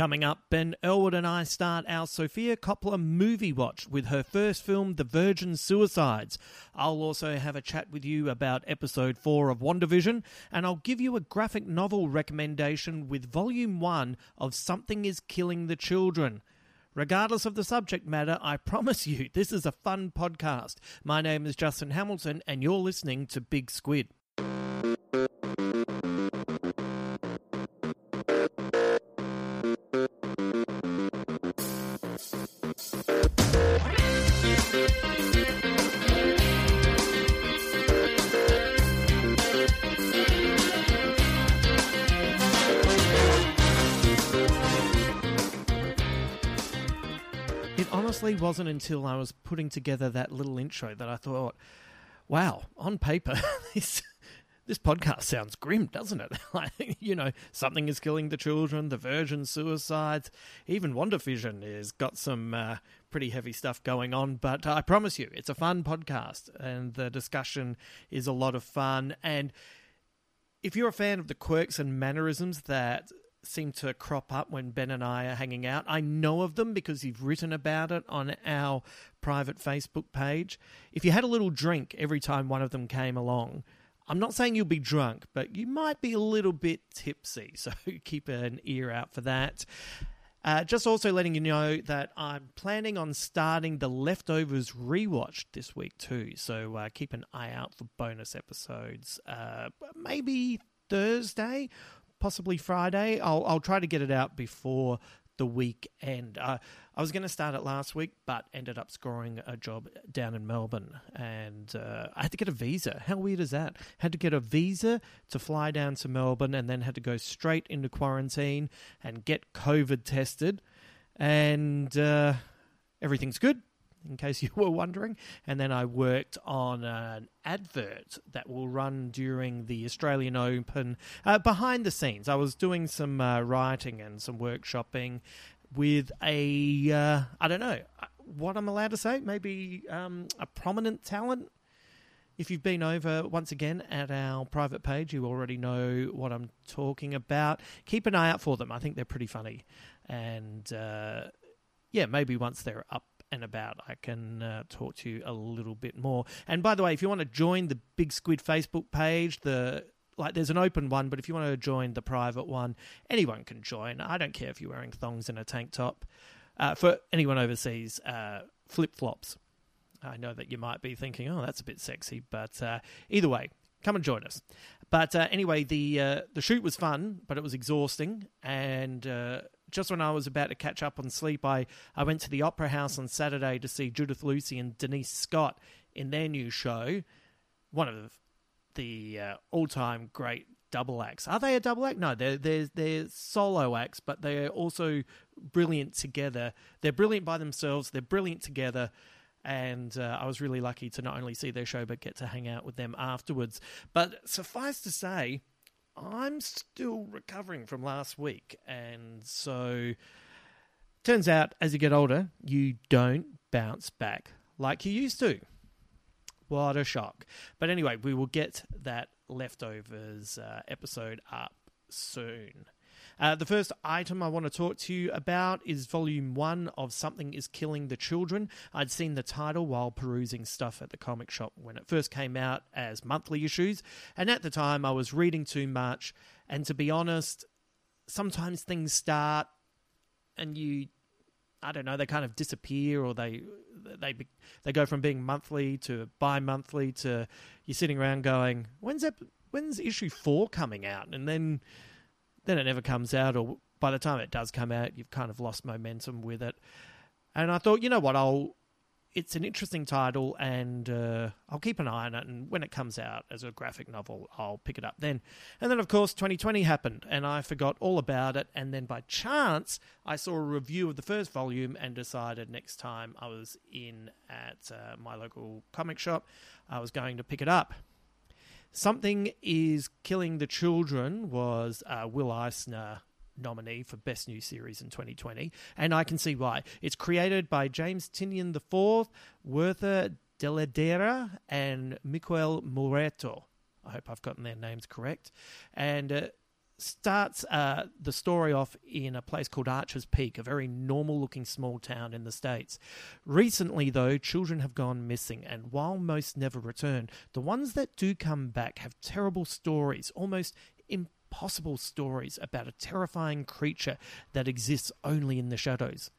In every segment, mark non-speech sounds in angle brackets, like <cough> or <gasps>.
Coming up, Ben Elwood and I start our Sofia Coppola movie watch with her first film, The Virgin Suicides. I'll also have a chat with you about episode 4 of WandaVision, and I'll give you a graphic novel recommendation with volume 1 of Something is Killing the Children. Regardless of the subject matter, I <laughs> promise you this is a fun podcast. My name is Justin Hamilton, and you're listening to Big Squid. Honestly wasn't until I was putting together that little intro that I thought, wow, on paper, <laughs> this this podcast sounds grim, doesn't it? <laughs> like, you know, something is killing the children, the virgin suicides, even WandaVision has got some uh, pretty heavy stuff going on. But I promise you, it's a fun podcast, and the discussion is a lot of fun. And if you're a fan of the quirks and mannerisms that seem to crop up when Ben and I are hanging out. I know of them because you've written about it on our private Facebook page. If you had a little drink every time one of them came along, I'm not saying you'll be drunk, but you might be a little bit tipsy, <laughs> so keep an ear out for that. Uh, just also letting you know that I'm planning on starting the Leftovers rewatch this week too, so uh, keep an eye out for bonus episodes. Uh, maybe Thursday possibly Friday. I'll I'll try to get it out before the weekend. Uh, I was going to start it last week, but ended up scoring a job down in Melbourne, and uh, I had to get a visa. How weird is that? Had to get a visa to fly down to Melbourne, and then had to go straight into quarantine and get COVID tested, and uh, everything's good in case you <laughs> were wondering. And then I worked on an advert that will run during the Australian Open uh, behind the scenes. I was doing some uh, writing and some workshopping with a, uh, I don't know what I'm allowed to say, maybe um, a prominent talent. If you've been over once again at our private page, you already know what I'm talking about. Keep an eye out for them. I think they're pretty funny. And uh, yeah, maybe once they're up and about, I can uh, talk to you a little bit more. And by the way, if you want to join the Big Squid Facebook page, the like there's an open one, but if you want to join the private one, anyone can join. I don't care if you're wearing thongs and a tank top. Uh, for anyone overseas, uh, flip flops. I know that you might be thinking, oh, that's a bit sexy, but uh, either way, come and join us. But uh, anyway, the uh, the shoot was fun, but it was exhausting, and uh, just when I was about to catch up on sleep, I, I went to the Opera House on Saturday to see Judith Lucy and Denise Scott in their new show. One of the uh, all time great double acts. Are they a double act? No, they're, they're, they're solo acts, but they're also brilliant together. They're brilliant by themselves, they're brilliant together. And uh, I was really lucky to not only see their show, but get to hang out with them afterwards. But suffice to say, I'm still recovering from last week. And so, turns out as you get older, you don't bounce back like you used to. What a shock. But anyway, we will get that leftovers uh, episode up soon. Uh, the first item I want to talk to you about is volume one of Something is Killing the Children. I'd seen the title while perusing stuff at the comic shop when it first came out as monthly issues, and at the time I was reading too much. And to be honest, sometimes things start and you I don't know, they kind of disappear or they they they go from being monthly to bi-monthly to you're sitting around going, when's that, when's issue 4 coming out? And then then it never comes out, or by the time it does come out, you've kind of lost momentum with it. And I thought, you know what, I'll. It's an interesting title, and uh, I'll keep an eye on it. And when it comes out as a graphic novel, I'll pick it up then. And then, of course, 2020 happened, and I forgot all about it. And then, by chance, I saw a review of the first volume and decided next time I was in at uh, my local comic shop, I was going to pick it up. Something is Killing the Children was uh, Will Eisner nominee for Best New Series in 2020, and I can see why. It's created by James Tynion IV, Werther Dell'Edera, and Miquel Muerto. I hope I've gotten their names correct. And uh, starts uh, the story off in a place called Archer's Peak, a very normal looking small town in the States. Recently, though, children have gone missing, and while most never return, the ones that do come back have terrible stories, almost impossible stories about a terrifying creature that exists only in the shadows.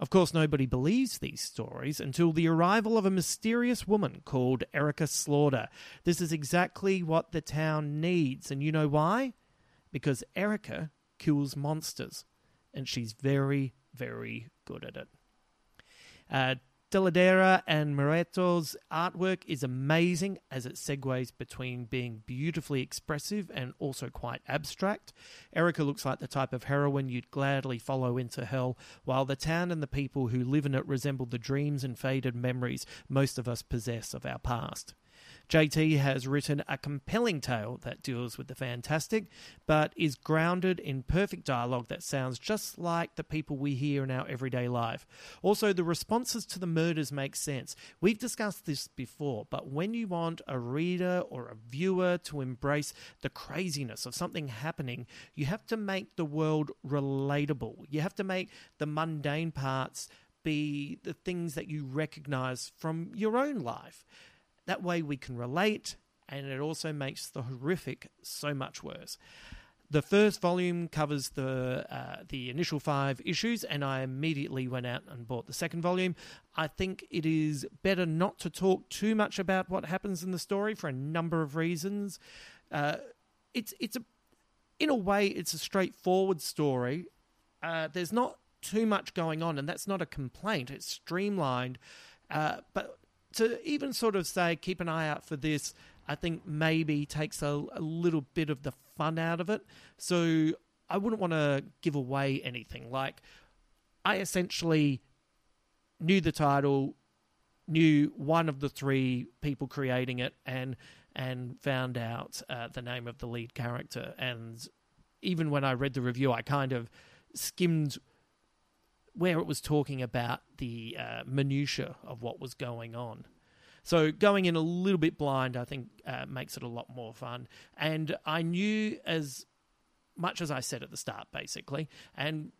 Of course, nobody believes these stories until the arrival of a mysterious woman called Erica Slaughter. This is exactly what the town needs, and you know why? Because Erica kills monsters, and she's very, very good at it. Uh, Dell'Edera and Muerto's artwork is amazing as it segues between being beautifully expressive and also quite abstract. Erica looks like the type of heroine you'd gladly follow into hell, while the town and the people who live in it resemble the dreams and faded memories most of us possess of our past. JT has written a compelling tale that deals with the fantastic, but is grounded in perfect dialogue that sounds just like the people we hear in our everyday life. Also, the responses to the murders make sense. We've discussed this before, but when you want a reader or a viewer to embrace the craziness of something happening, you have to make the world relatable. You have to make the mundane parts be the things that you recognize from your own life. That way we can relate, and it also makes the horrific so much worse. The first volume covers the uh, the initial five issues, and I immediately went out and bought the second volume. I think it is better not to talk too much about what happens in the story for a number of reasons. Uh, it's it's a in a way it's a straightforward story. Uh, there's not too much going on, and that's not a complaint. It's streamlined, uh, but to even sort of say, keep an eye out for this, I think maybe takes a, a little bit of the fun out of it. So I wouldn't want to give away anything. Like, I essentially knew the title, knew one of the three people creating it, and and found out uh, the name of the lead character. And even when I read the review, I kind of skimmed where it was talking about the uh, minutiae of what was going on. So going in a little bit blind, I think, uh, makes it a lot more fun. And I knew as much as I said at the start, basically. And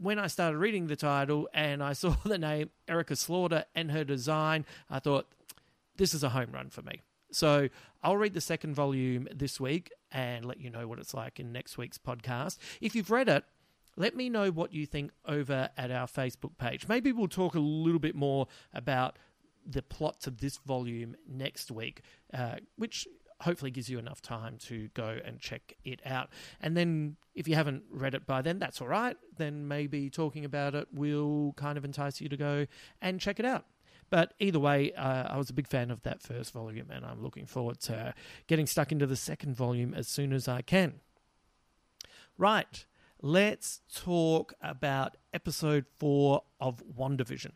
when I started reading the title and I <laughs> saw the name Erica Slaughter and her design, I thought, this is a home run for me. So I'll read the second volume this week and let you know what it's like in next week's podcast. If you've read it, let me know what you think over at our Facebook page. Maybe we'll talk a little bit more about the plot to this volume next week, uh, which hopefully gives you enough time to go and check it out. And then if you haven't read it by then, that's all right. Then maybe talking about it will kind of entice you to go and check it out. But either way, uh, I was a big fan of that first volume, and I'm looking forward to getting stuck into the second volume as soon as I can. Right let's talk about episode four of WandaVision.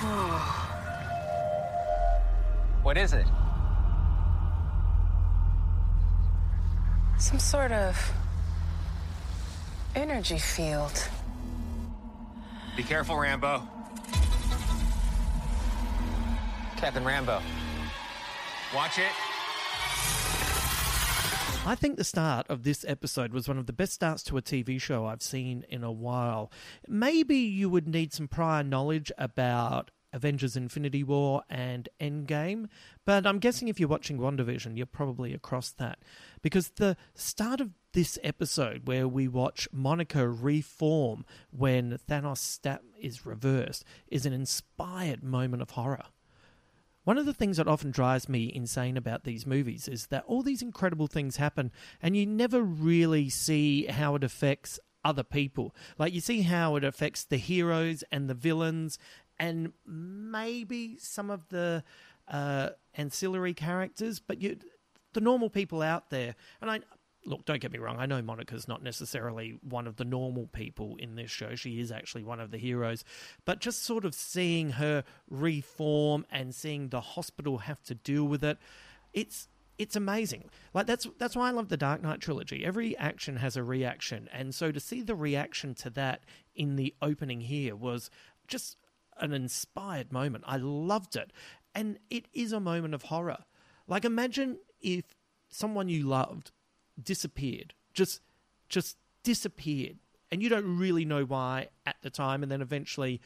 <sighs> What is it? Some sort of energy field. Be careful, Rambo. Captain Rambo. Watch it. I think the start of this episode was one of the best starts to a TV show I've seen in a while. Maybe you would need some prior knowledge about Avengers Infinity War and Endgame, but I'm guessing if you're watching WandaVision, you're probably across that. Because the start of this episode, where we watch Monica reform when Thanos' stat is reversed, is an inspired moment of horror. One of the things that often drives me insane about these movies is that all these incredible things happen and you never really see how it affects other people. Like you see how it affects the heroes and the villains and maybe some of the uh, ancillary characters, but you, the normal people out there. And I look, don't get me wrong. I know Monica's not necessarily one of the normal people in this show. She is actually one of the heroes. But just sort of seeing her reform and seeing the hospital have to deal with it, it's it's amazing. Like that's that's why I love the Dark Knight trilogy. Every action has a reaction, and so to see the reaction to that in the opening here was just an inspired moment. I loved it, and it is a moment of horror. Like imagine if someone you loved disappeared, just just disappeared, and you don't really know why at the time, and then eventually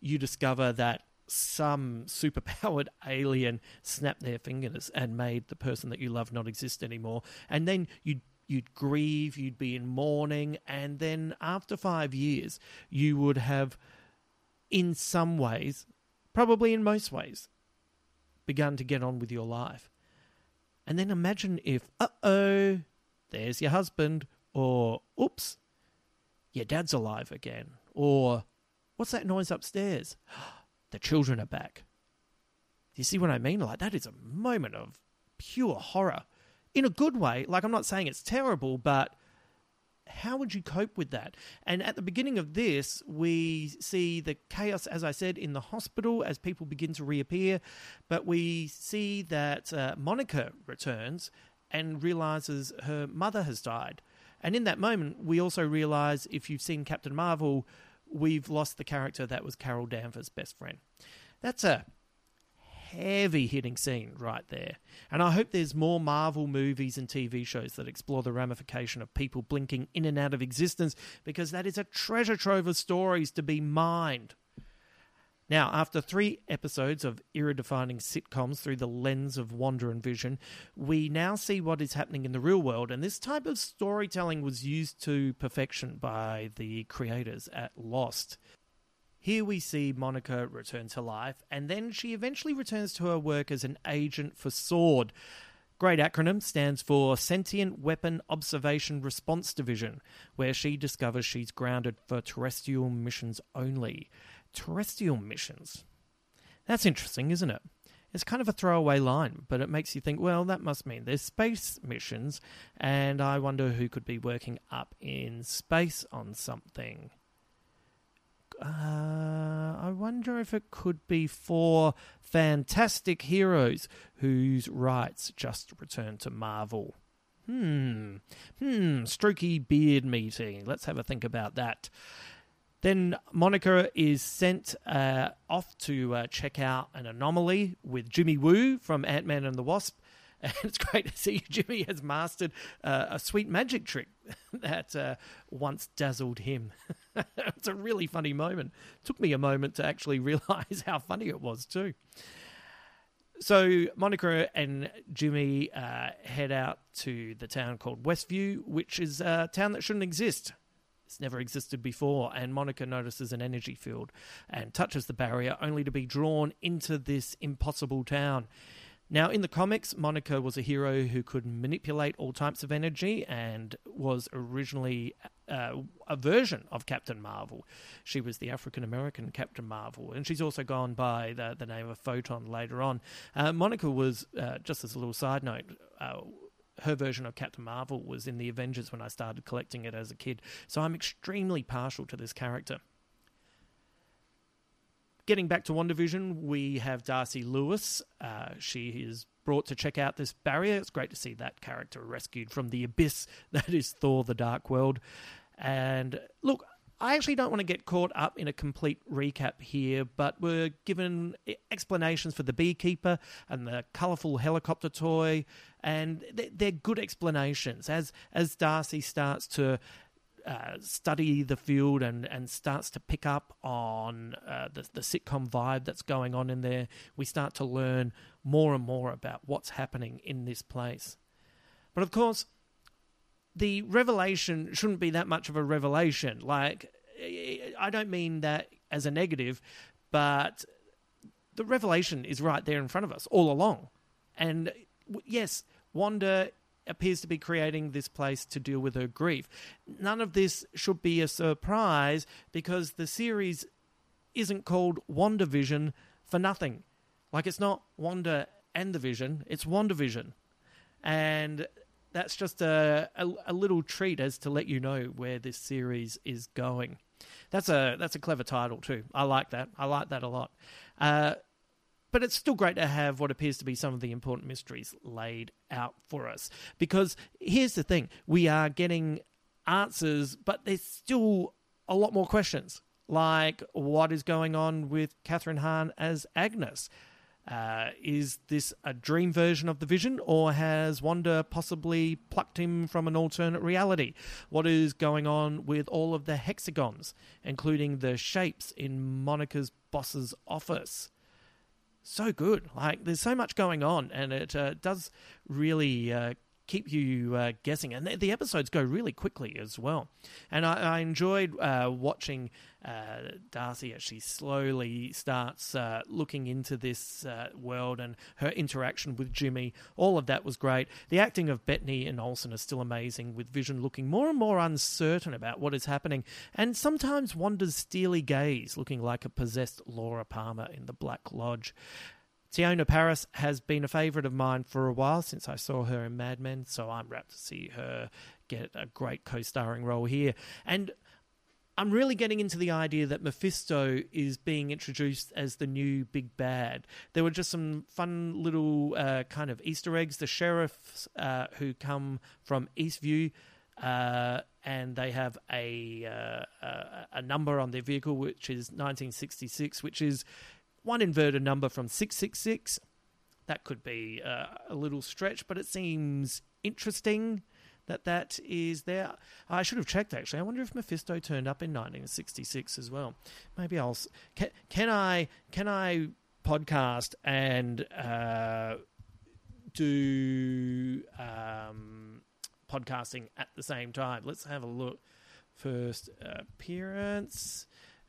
you discover that some superpowered <laughs> alien snapped their fingers and made the person that you love not exist anymore, and then you you'd grieve, you'd be in mourning, and then after five years, you would have, in some ways, probably in most ways, begun to get on with your life. And then imagine if, uh oh, there's your husband, or oops, your dad's alive again, or what's that noise upstairs? <gasps> the children are back. You see what I mean? Like, that is a moment of pure horror. In a good way. Like, I'm not saying it's terrible, but how would you cope with that? And at the beginning of this, we see the chaos, as I said, in the hospital as people begin to reappear. But we see that uh, Monica returns and realizes her mother has died. And in that moment, we also realize if you've seen Captain Marvel, we've lost the character that was Carol Danvers' best friend. That's a heavy hitting scene right there. And I hope there's more Marvel movies and TV shows that explore the ramification of people blinking in and out of existence because that is a treasure trove of stories to be mined. Now, after three episodes of era defining sitcoms through the lens of Wanda and Vision, we now see what is happening in the real world, and this type of storytelling was used to perfection by the creators at Lost. Here we see Monica return to life, and then she eventually returns to her work as an agent for SWORD. Great acronym stands for Sentient Weapon Observation Response Division, where she discovers she's grounded for terrestrial missions only terrestrial missions. That's interesting, isn't it? It's kind of a throwaway line, but it makes you think, well, that must mean there's space missions, and I wonder who could be working up in space on something. Uh, I wonder if it could be for fantastic heroes whose rights just returned to Marvel. Hmm. Hmm. Strokey beard meeting. Let's have a think about that. Then Monica is sent uh, off to uh, check out an anomaly with Jimmy Woo from Ant Man and the Wasp. <laughs> And it's great to see Jimmy has mastered uh, a sweet magic trick <laughs> that uh, once dazzled him. <laughs> it's a really funny moment. It took me a moment to actually realize how funny it was, too. So Monica and Jimmy uh, head out to the town called Westview, which is a town that shouldn't exist. It's never existed before, and Monica notices an energy field and touches the barrier only to be drawn into this impossible town. Now, in the comics, Monica was a hero who could manipulate all types of energy and was originally uh, a version of Captain Marvel. She was the African American Captain Marvel, and she's also gone by the, the name of Photon later on. Uh, Monica was, uh, just as a little side note, uh, her version of Captain Marvel was in the Avengers when I started collecting it as a kid. So I'm extremely partial to this character. Getting back to WandaVision, we have Darcy Lewis. Uh, she is brought to check out this barrier. It's great to see that character rescued from the abyss <laughs> that is Thor: The Dark World. And look, I actually don't want to get caught up in a complete recap here, but we're given explanations for the beekeeper and the colourful helicopter toy, and they're good explanations. As as Darcy starts to uh, study the field and, and starts to pick up on uh, the, the sitcom vibe that's going on in there, we start to learn more and more about what's happening in this place. But of course, the revelation shouldn't be that much of a revelation. Like, I don't mean that as a negative, but the revelation is right there in front of us all along. And yes, Wanda appears to be creating this place to deal with her grief. None of this should be a surprise because the series isn't called WandaVision for nothing. Like it's not Wanda and the Vision, it's WandaVision. And that's just a, a, a, little treat as to let you know where this series is going. That's a that's a clever title too. I like that. I like that a lot. Uh, but it's still great to have what appears to be some of the important mysteries laid out for us. Because here's the thing: we are getting answers, but there's still a lot more questions. Like what is going on with Kathryn Hahn as Agnes? Uh, is this a dream version of the vision, or has Wanda possibly plucked him from an alternate reality? What is going on with all of the hexagons, including the shapes in Monica's boss's office? So good. Like, there's so much going on, and it uh, does really uh, keep you uh, guessing. And the, the, episodes go really quickly as well. And I, I enjoyed uh, watching uh, Darcy she slowly starts uh, looking into this uh, world and her interaction with Jimmy. All of that was great. The acting of Bettany and Olsen is still amazing, with Vision looking more and more uncertain about what is happening, and sometimes Wanda's steely gaze looking like a possessed Laura Palmer in the Black Lodge. Teyonah Parris has been a favourite of mine for a while since I saw her in Mad Men, so I'm rapt to see her get a great co starring role here. And I'm really getting into the idea that Mephisto is being introduced as the new big bad. There were just some fun little uh, kind of Easter eggs. The sheriffs uh, who come from Eastview. Uh, and they have a, uh, a, a number on their vehicle which is 1966, which is one inverted number from 666. That could be uh, a little stretch, but it seems interesting that that is there. I should have checked actually. I wonder if Mephisto turned up in 1966 as well. Maybe I'll can, can I can I podcast and uh, do um, podcasting at the same time? Let's have a look. First appearance.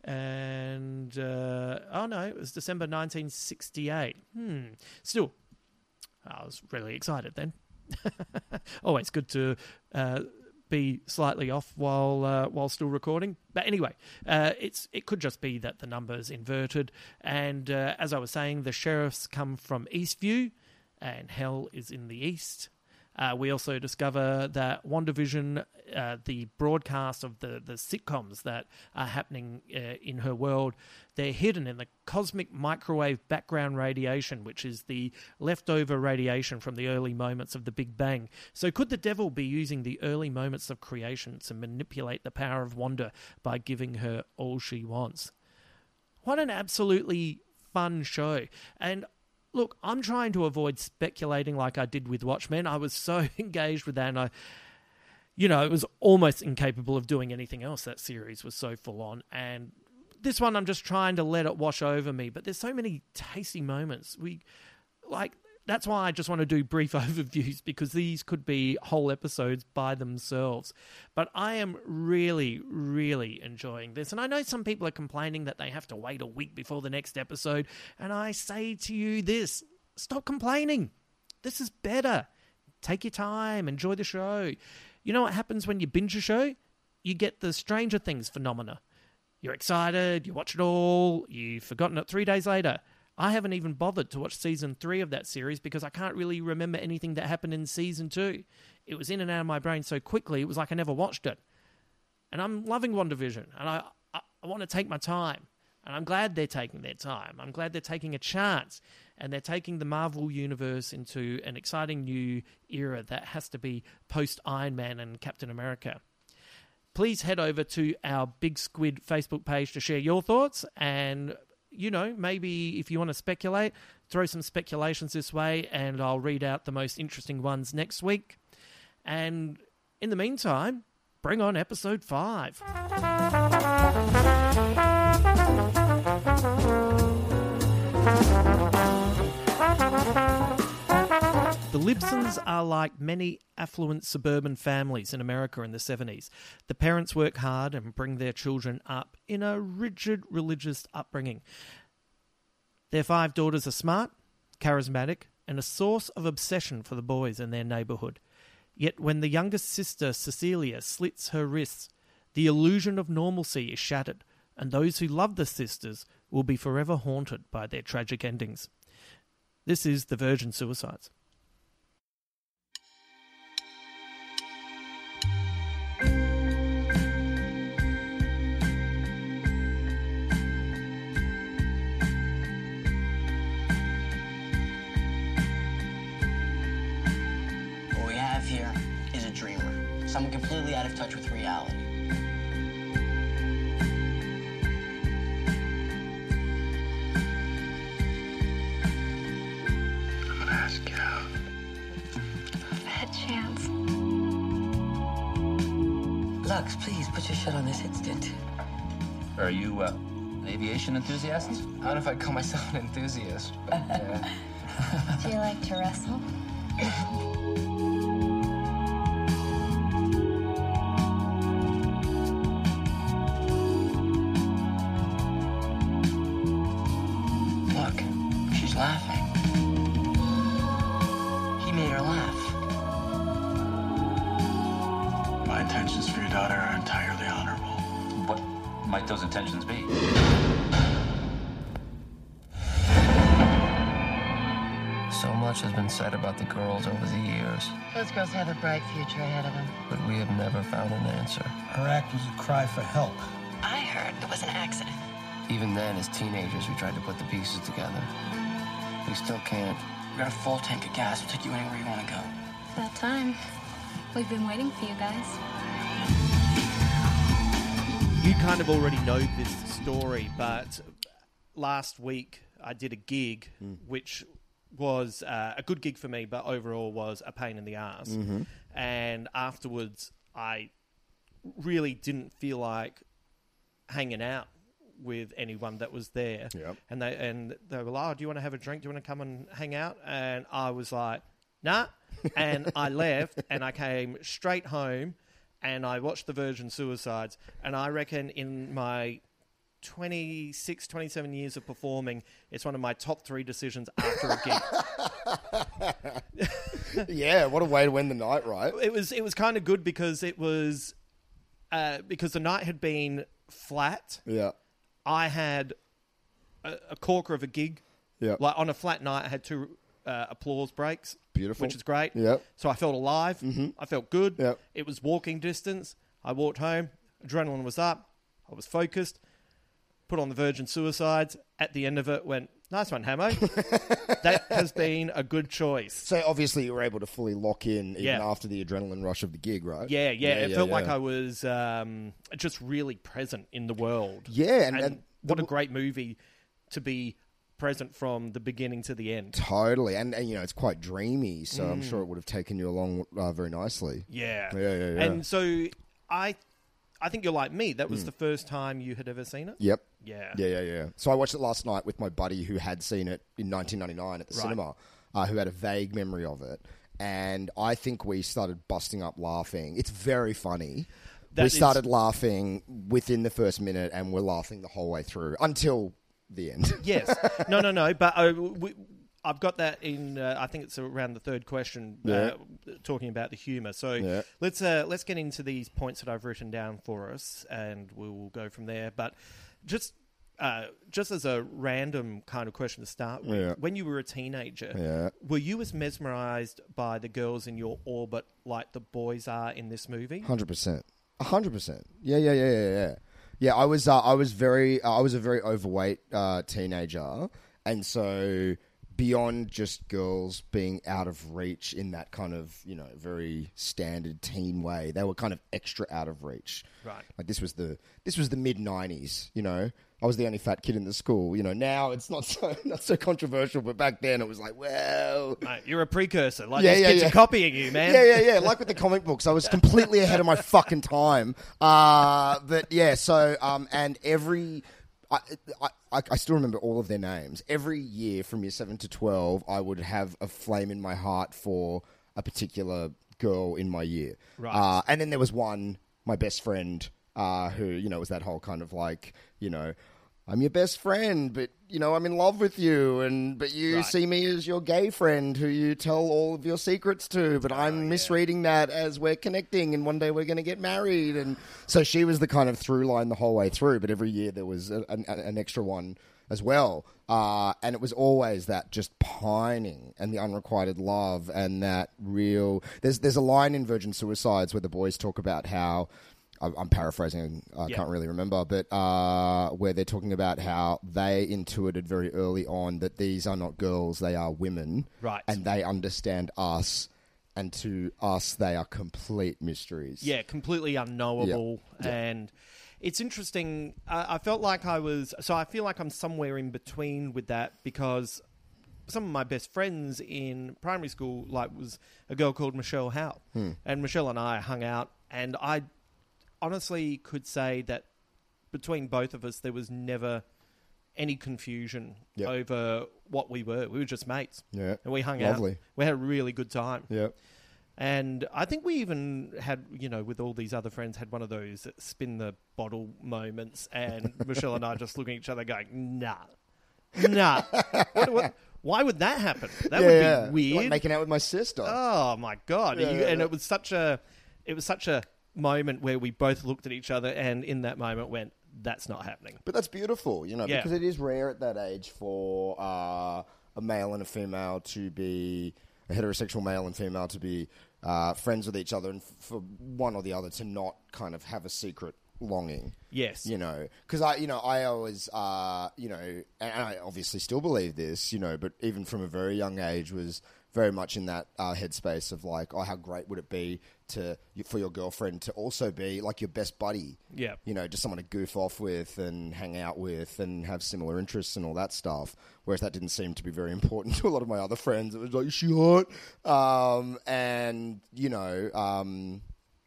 And uh, oh no, it was December 1968. Hmm. Still, I was really excited then. <laughs> Always good to uh, be slightly off while uh, while still recording. But anyway, uh, it's it could just be that the numbers inverted. And uh, as I was saying, the sheriffs come from Eastview, and Hell is in the east. Uh, we also discover that WandaVision, uh, the broadcast of the, the sitcoms that are happening uh, in her world, they're hidden in the cosmic microwave background radiation, which is the leftover radiation from the early moments of the Big Bang. So, could the devil be using the early moments of creation to manipulate the power of Wanda by giving her all she wants? What an absolutely fun show. And look, I'm trying to avoid speculating like I did with Watchmen. I was so <laughs> engaged with that, and I, you know, it was almost incapable of doing anything else. That series was so full on, and this one I'm just trying to let it wash over me. But there's so many tasty moments. We like that's why I just want to do brief <laughs> overviews because these could be whole episodes by themselves. But I am really, really enjoying this. And I know some people are complaining that they have to wait a week before the next episode. And I say to you this stop complaining. This is better. Take your time, enjoy the show. You know what happens when you binge a show? You get the Stranger Things phenomena. You're excited, you watch it all, you've forgotten it three days later. I haven't even bothered to watch season three of that series because I can't really remember anything that happened in season two. It was in and out of my brain so quickly, it was like I never watched it. And I'm loving WandaVision, and I, I, I want to take my time. And I'm glad they're taking their time. I'm glad they're taking a chance and they're taking the Marvel universe into an exciting new era that has to be post Iron Man and Captain America. Please head over to our Big Squid Facebook page to share your thoughts and you know, maybe if you want to speculate, throw some speculations this way and I'll read out the most interesting ones next week. And in the meantime, bring on episode 5. The Lisbons are like many affluent suburban families in America in the 70s. The parents work hard and bring their children up in a rigid religious upbringing. Their five daughters are smart, charismatic, and a source of obsession for the boys in their neighborhood. Yet when the youngest sister, Cecilia, slits her wrists, the illusion of normalcy is shattered, and those who love the sisters will be forever haunted by their tragic endings. This is The Virgin Suicides. Someone completely out of touch with reality. I'm gonna ask you out. Bad chance. Lux, please put your shirt on this instant. Are you uh, an aviation enthusiast? I don't know if I'd call myself an enthusiast, but yeah. <laughs> Do you like to wrestle? <laughs> intentions be? So much has been said about the girls over the years, Those girls have a bright future ahead of them. but we have never found an answer. Her act was a cry for help. I heard it was an accident. Even then, as teenagers, we tried to put the pieces together. We still can't. We got a full tank of gas. We'll take you anywhere you want to go. That time. We've been waiting for you guys. You kind of already know this story, but last week I did a gig which was uh, a good gig for me, but overall was a pain in the ass. And afterwards, I really didn't feel like hanging out with anyone that was there. Yep. And they and they were like, "Oh, do you want to have a drink? Do you want to come and hang out?" And I was like, "Nah." <laughs> and I left, and I came straight home, and I watched the Virgin Suicides, and I reckon in my 26, 27 years of performing, it's one of my top three decisions after a gig. <laughs> <laughs> yeah, what a way to win the night, right? it was it was kind of good because it was uh, because the night had been flat. Yeah. I had a, a corker of a gig. Yeah. Like on a flat night, I had two uh, applause breaks. Beautiful. Which is great. Yep. So I felt alive. I felt good. Yep. It was walking distance. I walked home. Adrenaline was up. I was focused. Put on the Virgin Suicides. At the end of it, went nice one, Hamo. <laughs> that has been a good choice. So obviously you were able to fully lock in even Yeah. after the adrenaline rush of the gig, right? Yeah, yeah. it felt like. I was um, just really present in the world. Yeah, and- and what the- a great movie to be present from the beginning to the end. Totally, and, and you know it's quite dreamy, so I'm Mm. sure it would have taken you along uh, very nicely. Yeah, yeah, yeah, yeah. And so I, I think you're like me. That was Mm. the first time you had ever seen it. Yep. Yeah. Yeah, yeah, yeah. So I watched it last night with my buddy who had seen it in 1999 at the Right. cinema, uh, who had a vague memory of it. And I think we started busting up laughing. It's very funny. That we is- started laughing within the first minute and we're laughing the whole way through until the end. <laughs> Yes. No, no, no. But uh, we, I've got that in. Uh, I think it's around the third question, uh, talking about the humour. So Yeah. let's uh, let's get into these points that I've written down for us, and we'll go from there. But just. Uh, just as a random kind of question to start with, Yeah. when you were a teenager, Yeah. were you as mesmerized by the girls in your orbit like the boys are in this movie? Hundred percent, hundred percent. Yeah, yeah, yeah, yeah, yeah. Yeah, I was. Uh, I was very. Uh, I was a very overweight uh, teenager, and so beyond just girls being out of reach in that kind of you know very standard teen way, they were kind of extra out of reach. Right. Like this was the this was the mid '90s. You know, I was the only fat kid in the school. You know, now it's not <laughs> so not so controversial, but back then it was like, well, Mate, you're a precursor. Like Yeah, these yeah, kids yeah. are copying you, man. Yeah, yeah, yeah. Like with the comic books, I was completely ahead of my fucking time. Uh, but yeah, so um, and every. I, I, I still remember all of their names. Every year from year seven to twelve, I would have a flame in my heart for a particular girl in my year. Right. Uh, and then there was one, my best friend, uh, who you know was that whole kind of like you know. I'm your best friend, but you know I'm in love with you, and but you Right. see me as your gay friend who you tell all of your secrets to. But I'm misreading that as we're connecting, and one day we're going to get married. And so she was the kind of through line the whole way through. But every year there was a, an, an extra one as well, uh, and it was always that just pining and the unrequited love and that real. There's there's a line in Virgin Suicides where the boys talk about how. I'm I'm paraphrasing. I Yeah. can't really remember, but uh, where they're talking about how they intuited very early on that these are not girls; they are women, Right. And they understand us, and to us, they are complete mysteries. Yeah, completely unknowable. And it's interesting. Uh, I felt like I was. So I feel like I'm somewhere in between with that because some of my best friends in primary school, like, was a girl called Michelle Howe. Hmm. And Michelle and I hung out, and I honestly could say that between both of us, there was never any confusion Yep. over what we were. We were just mates. Yeah. And we hung Lovely. out. We had a really good time. yeah, And I think we even had, you know, with all these other friends, had one of those spin the bottle moments. And <laughs> Michelle and I just looking at each other going, nah, nah. <laughs> what, what, why would that happen? That yeah, would yeah. be weird. Like making out with my sister. oh my god! Yeah, You- yeah, and yeah. it was such a, it was such a moment where we both looked at each other, and in that moment went, "That's not happening." But that's beautiful, you know, Yeah. because it is rare at that age for uh, a male and a female to be a heterosexual male and female to be uh, friends with each other, and f- for one or the other to not kind of have a secret longing. Yes. you know, because I, you know, I always, uh, you know, and I obviously still believe this, you know, but even from a very young age was very much in that uh, headspace of like, oh, how great would it be to for your girlfriend to also be like your best buddy, Yeah. you know, just someone to goof off with and hang out with and have similar interests and all that stuff. Whereas that didn't seem to be very <laughs> important to a lot of my other friends. It was like, she hot? Um, and, you know, um,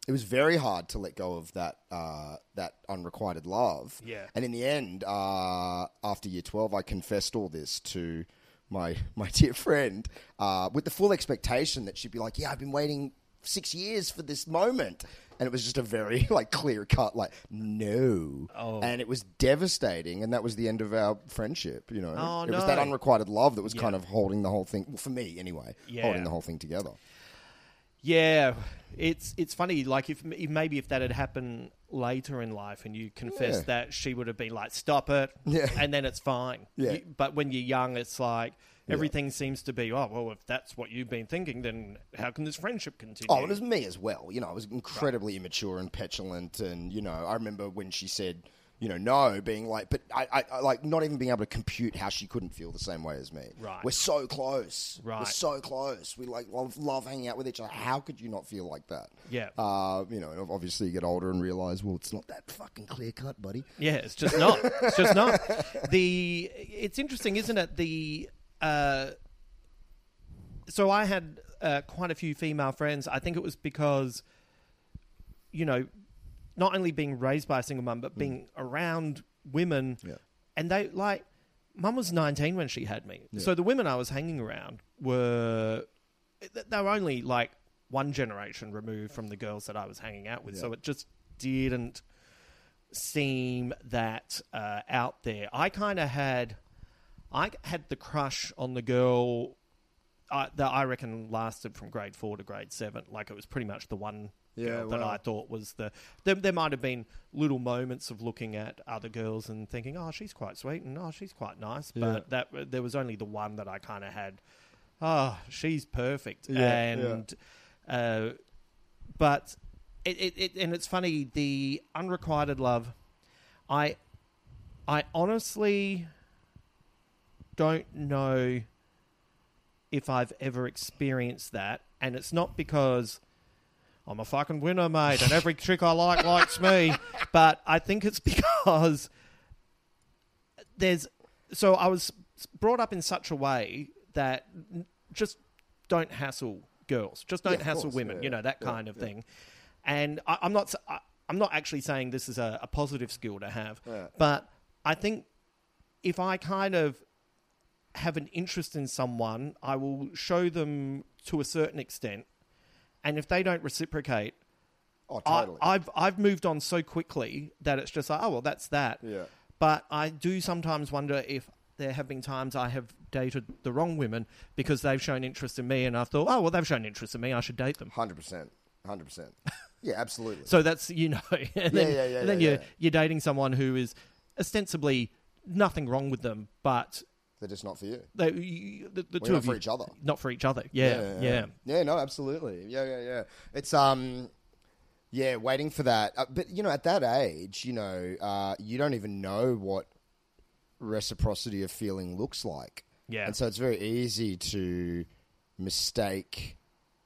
it was very hard to let go of that uh, that unrequited love. Yeah. And in the end, uh, after year 12, I confessed all this to my my <laughs> dear friend uh, with the full expectation that she'd be like, yeah, I've been waiting six years for this moment. And it was just a very <laughs> like clear cut, like no, Oh. and it was devastating, and that was the end of our friendship. You know, Oh, it was that unrequited love that was Yeah. kind of holding the whole thing well, for me, anyway, Yeah. holding the whole thing together. Yeah, it's it's funny. Like if, if maybe if that had happened later in life and you confessed Yeah. that, she would have been like, "Stop it," Yeah. and then it's fine. Yeah. You- but when you're young, it's like everything seems to be, "Oh, well, if that's what you've been thinking, then how can this friendship continue?" Oh, it was me as well. You know, I was incredibly immature and petulant, and you know, I remember when she said, you know, no, being like, but I, I, I like not even being able to compute how she couldn't feel the same way as me. Right. We're so close. Right. We're so close. We like love, love hanging out with each other. How could you not feel like that? Yeah. Uh, you know, and obviously you get older and realize, well, it's not that fucking clear cut, buddy. Yeah, it's just not. It's just not. The it's interesting, isn't it? The uh, so I had uh, quite a few female friends. I think it was because you know, not only being raised by a single mum, but being around women, Yeah. and they like. Mum was nineteen when she had me, so the women I was hanging around were they were only like one generation removed from the girls that I was hanging out with. So it just didn't seem that uh, out there. I kind of had, I had the crush on the girl uh, that I reckon lasted from grade four to grade seven. Like it was pretty much the one Yeah, girl that. I thought was the. There, there might have been little moments of looking at other girls and thinking, "Oh, she's quite sweet," and "Oh, she's quite nice," but that there was only the one that I kind of had. Oh, she's perfect, Yeah, and uh, but it, it, it and it's funny the unrequited love. I I honestly don't know if I've ever experienced that, and it's not because I'm a fucking winner, mate, and every chick I like likes me, but I think it's <laughs> because there's so I was brought up in such a way that just don't hassle girls, just don't Yeah, hassle course, women, yeah, you know that yeah, kind of thing. And I, I'm not, I, am not actually saying this is a, a positive skill to have, but I think if I kind of have an interest in someone, I will show them to a certain extent, and if they don't reciprocate, Oh, I, totally. I've I've moved on so quickly that it's just like, oh well, that's that. Yeah. But I do sometimes wonder if there have been times I have dated the wrong women because they've shown interest in me, and I thought, oh well, they've shown interest in me, I should date them. Hundred percent. Hundred percent. <laughs> Yeah, absolutely. So that's you know, <laughs> and then, yeah, yeah, and then yeah, you're yeah. you're dating someone who is ostensibly nothing wrong with them, but They're just not for you. they you, the, the Well, two not of for you, each other. not for each other. Yeah, yeah. yeah. no, absolutely. Yeah, yeah, yeah. It's um, yeah, waiting for that. Uh, but you know, at that age, you know, uh, you don't even know what reciprocity of feeling looks like. Yeah. and so it's very easy to mistake.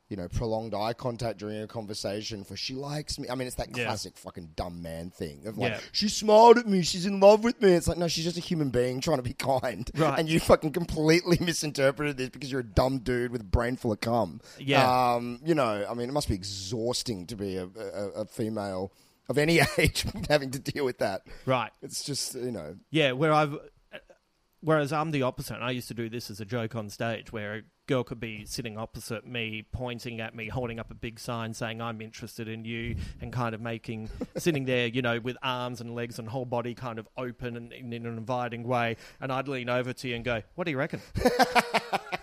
You know, prolonged eye contact during a conversation for she likes me. I mean, it's that Yeah. classic fucking dumb man thing of like, Yeah. she smiled at me, she's in love with me. It's like, no, she's just a human being trying to be kind. Right. And you fucking completely <laughs> misinterpreted this because you're a dumb dude with a brain full of cum. Yeah. Um, you know, I mean, it must be exhausting to be a, a, a female of any <laughs> age <laughs> having to deal with that. Right. It's just, you know, Yeah, where I've. Whereas I'm the opposite. and I used to do this as a joke on stage where a girl could be sitting opposite me, pointing at me, holding up a big sign saying, I'm interested in you, and kind of making, <laughs> sitting there, you know, with arms and legs and whole body kind of open and in an inviting way. And I'd lean over to you and go, What do you reckon? <laughs>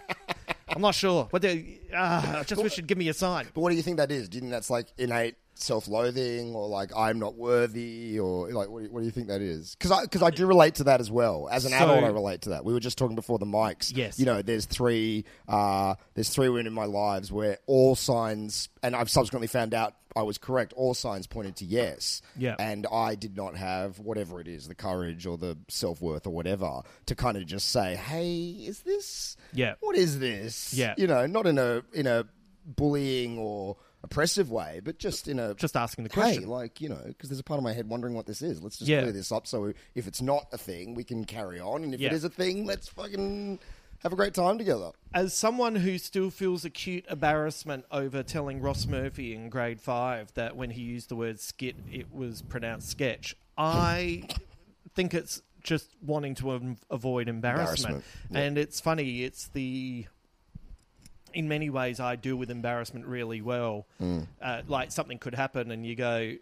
I'm not sure. but you, uh, I just wish you'd give me a sign. But what do you think that is? Do you think that's like innate self-loathing, or like I'm not worthy, or like what do you, what do you think that is? Because I because I do relate to that as well. As an So- adult, I relate to that. We were just talking before the mics. Yes. You know, there's three uh, there's three women in my lives where all signs, and I've subsequently found out I was correct. All signs pointed to yes. Yeah. And I did not have whatever it is, the courage or the self worth or whatever, to kind of just say, "Hey, is this? Yeah. What is this? Yeah. You know, not in a in a bullying or oppressive way, but just in a Just asking the hey, question. like you know, because there's a part of my head wondering what this is. Let's just Yeah. clear this up. So if it's not a thing, we can carry on, and if Yeah. it is a thing, let's fucking have a great time together. As someone who still feels acute embarrassment over telling Ross Murphy in grade five that when he used the word skit, it was pronounced sketch, I think it's just wanting to av- avoid embarrassment. Embarrassment, yeah. And it's funny, it's the. In many ways, I deal with embarrassment really well. Mm. Uh, like something could happen, and you go,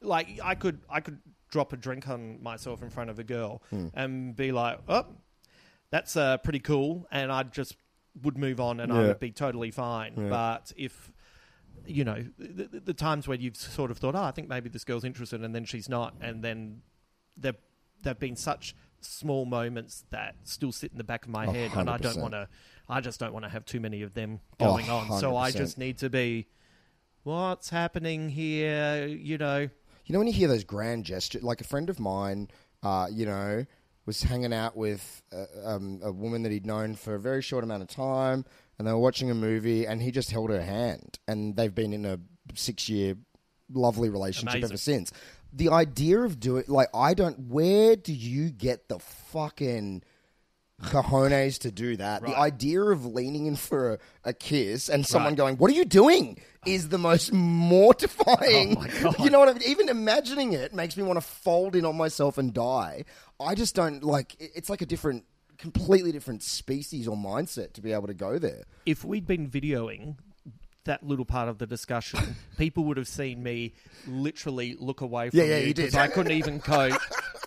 like I could, I could drop a drink on myself in front of a girl Mm. and be like, "Oh, that's uh, pretty cool," and I just would move on and I Yeah. would be totally fine. Yeah. But if you know the, the, the times where you've sort of thought, "Oh, I think maybe this girl's interested," and then she's not, and then there there've been such small moments that still sit in the back of my Oh, head, and I don't 100%. want to. I just don't want to have too many of them Oh, going on. So I 100%. just need to be. What's happening here? You know. You know when you hear those grand gestures, like a friend of mine, uh, you know, was hanging out with a, um, a woman that he'd known for a very short amount of time, and they were watching a movie, and he just held her hand, and they've been in a six-year lovely relationship Amazing. ever since. The idea of doing, like, I don't. Where do you get the fucking cojones to do that? The idea of leaning in for a, a kiss and someone Right. going, "What are you doing?" is the most mortifying. <laughs> Oh my <laughs> God. You know what I mean? Even imagining it makes me want to fold in on myself and die. I just don't like. It's like a different, completely different species or mindset to be able to go there. if we'd been videoing that little part of the discussion, <laughs> people would have seen me literally look away from Yeah, yeah, you because I couldn't even cope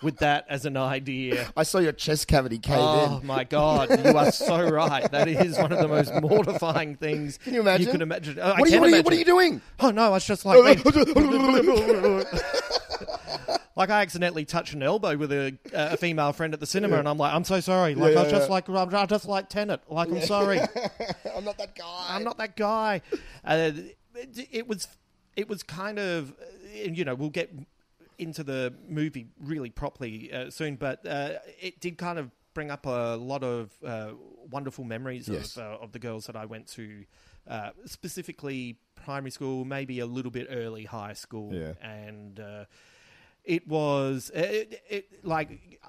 with that as an idea. <laughs> I saw your chest cavity cave Oh in. Oh my god, you are so <laughs> right. That is one of the most mortifying things. Can you imagine? You can imagine. Oh, I What are, you, can what, are you, imagine. what are you doing? Oh no, I was just like like I accidentally touched an elbow with a, a female friend at the cinema, and I'm like, I'm so sorry. Like I was just like I'm just like Tenet. Like I'm sorry. <laughs> I'm not that guy. I'm not that guy. Uh, it, it was, it was kind of, you know, we'll get into the movie really properly uh, soon, but uh, it did kind of bring up a lot of uh, wonderful memories Yes. of, uh, of the girls that I went to, uh, specifically primary school, maybe a little bit early high school, Yeah. and uh, it was it, it like.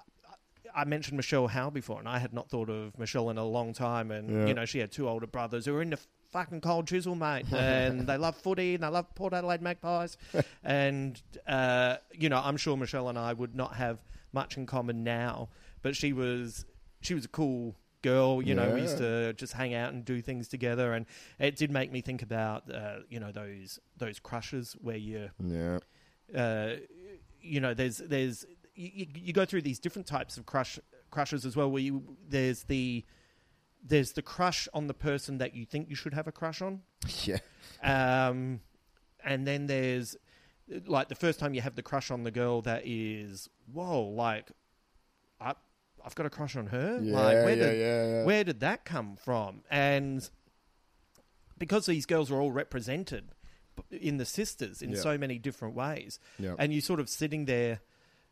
I mentioned Michelle Howe before, and I had not thought of Michelle in a long time. And Yeah. you know, she had two older brothers who were in the fucking cold chisel, mate, and they love footy and they love Port Adelaide Magpies. <laughs> and uh, you know, I'm sure Michelle and I would not have much in common now, but she was she was a cool girl. You know, we used to just hang out and do things together, and it did make me think about uh, you know those those crushes where you Yeah. uh, you know, there's there's you, you go through these different types of crush crushes as well. Where you there's the there's the crush on the person that you think you should have a crush on, <laughs> Yeah. um, and then there's like the first time you have the crush on the girl that is whoa, like I I've got a crush on her. Yeah, like where yeah, did yeah, yeah. where did that come from? And because these girls are all represented in the sisters in Yeah. so many different ways, Yeah. and you're sort of sitting there,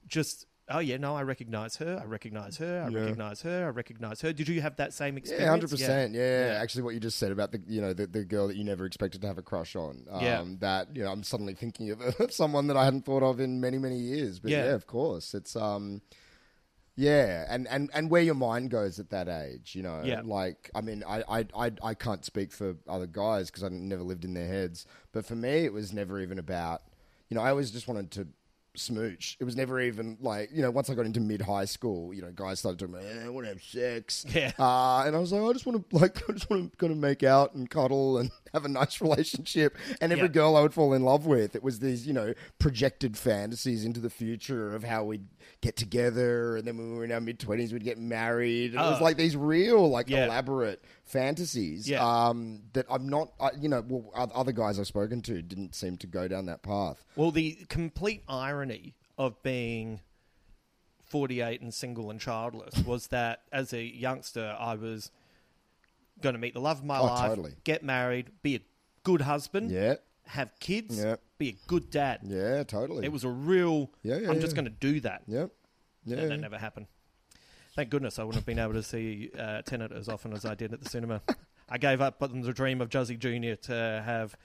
just oh yeah, no, I recognize her, I recognize her, I Yeah. recognize her, I recognize her. Did you have that same experience? Yeah, hundred percent. Yeah, actually, what you just said about the you know the, the girl that you never expected to have a crush on. Um, Yeah. That you know, I'm suddenly thinking of, of <laughs> someone that I hadn't thought of in many many years. But Yeah. yeah, of course, it's um, yeah, and and and where your mind goes at that age, you know, Yeah. like I mean, I I I, I can't speak for other guys because I never lived in their heads, but for me, it was never even about, you know, I always just wanted to smooch. It was never even like you know. Once I got into mid high school, you know, guys started talking about, eh, I want to have sex. Yeah. Uh, and I was like, I just want to like, <laughs> I just want to kind of make out and cuddle and <laughs> have a nice relationship. And every Yeah. girl I would fall in love with, it was these you know projected fantasies into the future of how we'd get together, and then when we were in our mid twenties, we'd get married. And it was Oh. like these real, like Yeah. elaborate fantasies. Yeah. Um, that I'm not, I, you know, well, other guys I've spoken to didn't seem to go down that path. Well, the complete irony of being 48 and single and childless was that as a youngster, I was going to meet the love of my Oh, life, totally. get married, be a good husband, Yeah. have kids, Yeah. be a good dad. Yeah, totally. It was a real, Yeah, yeah, I'm just going to do that. Yep. Yeah. And that never happened. Thank goodness I wouldn't have been able to see uh, Tenet as often as I did at the cinema. I gave up on the dream of Juzzy Jr. to have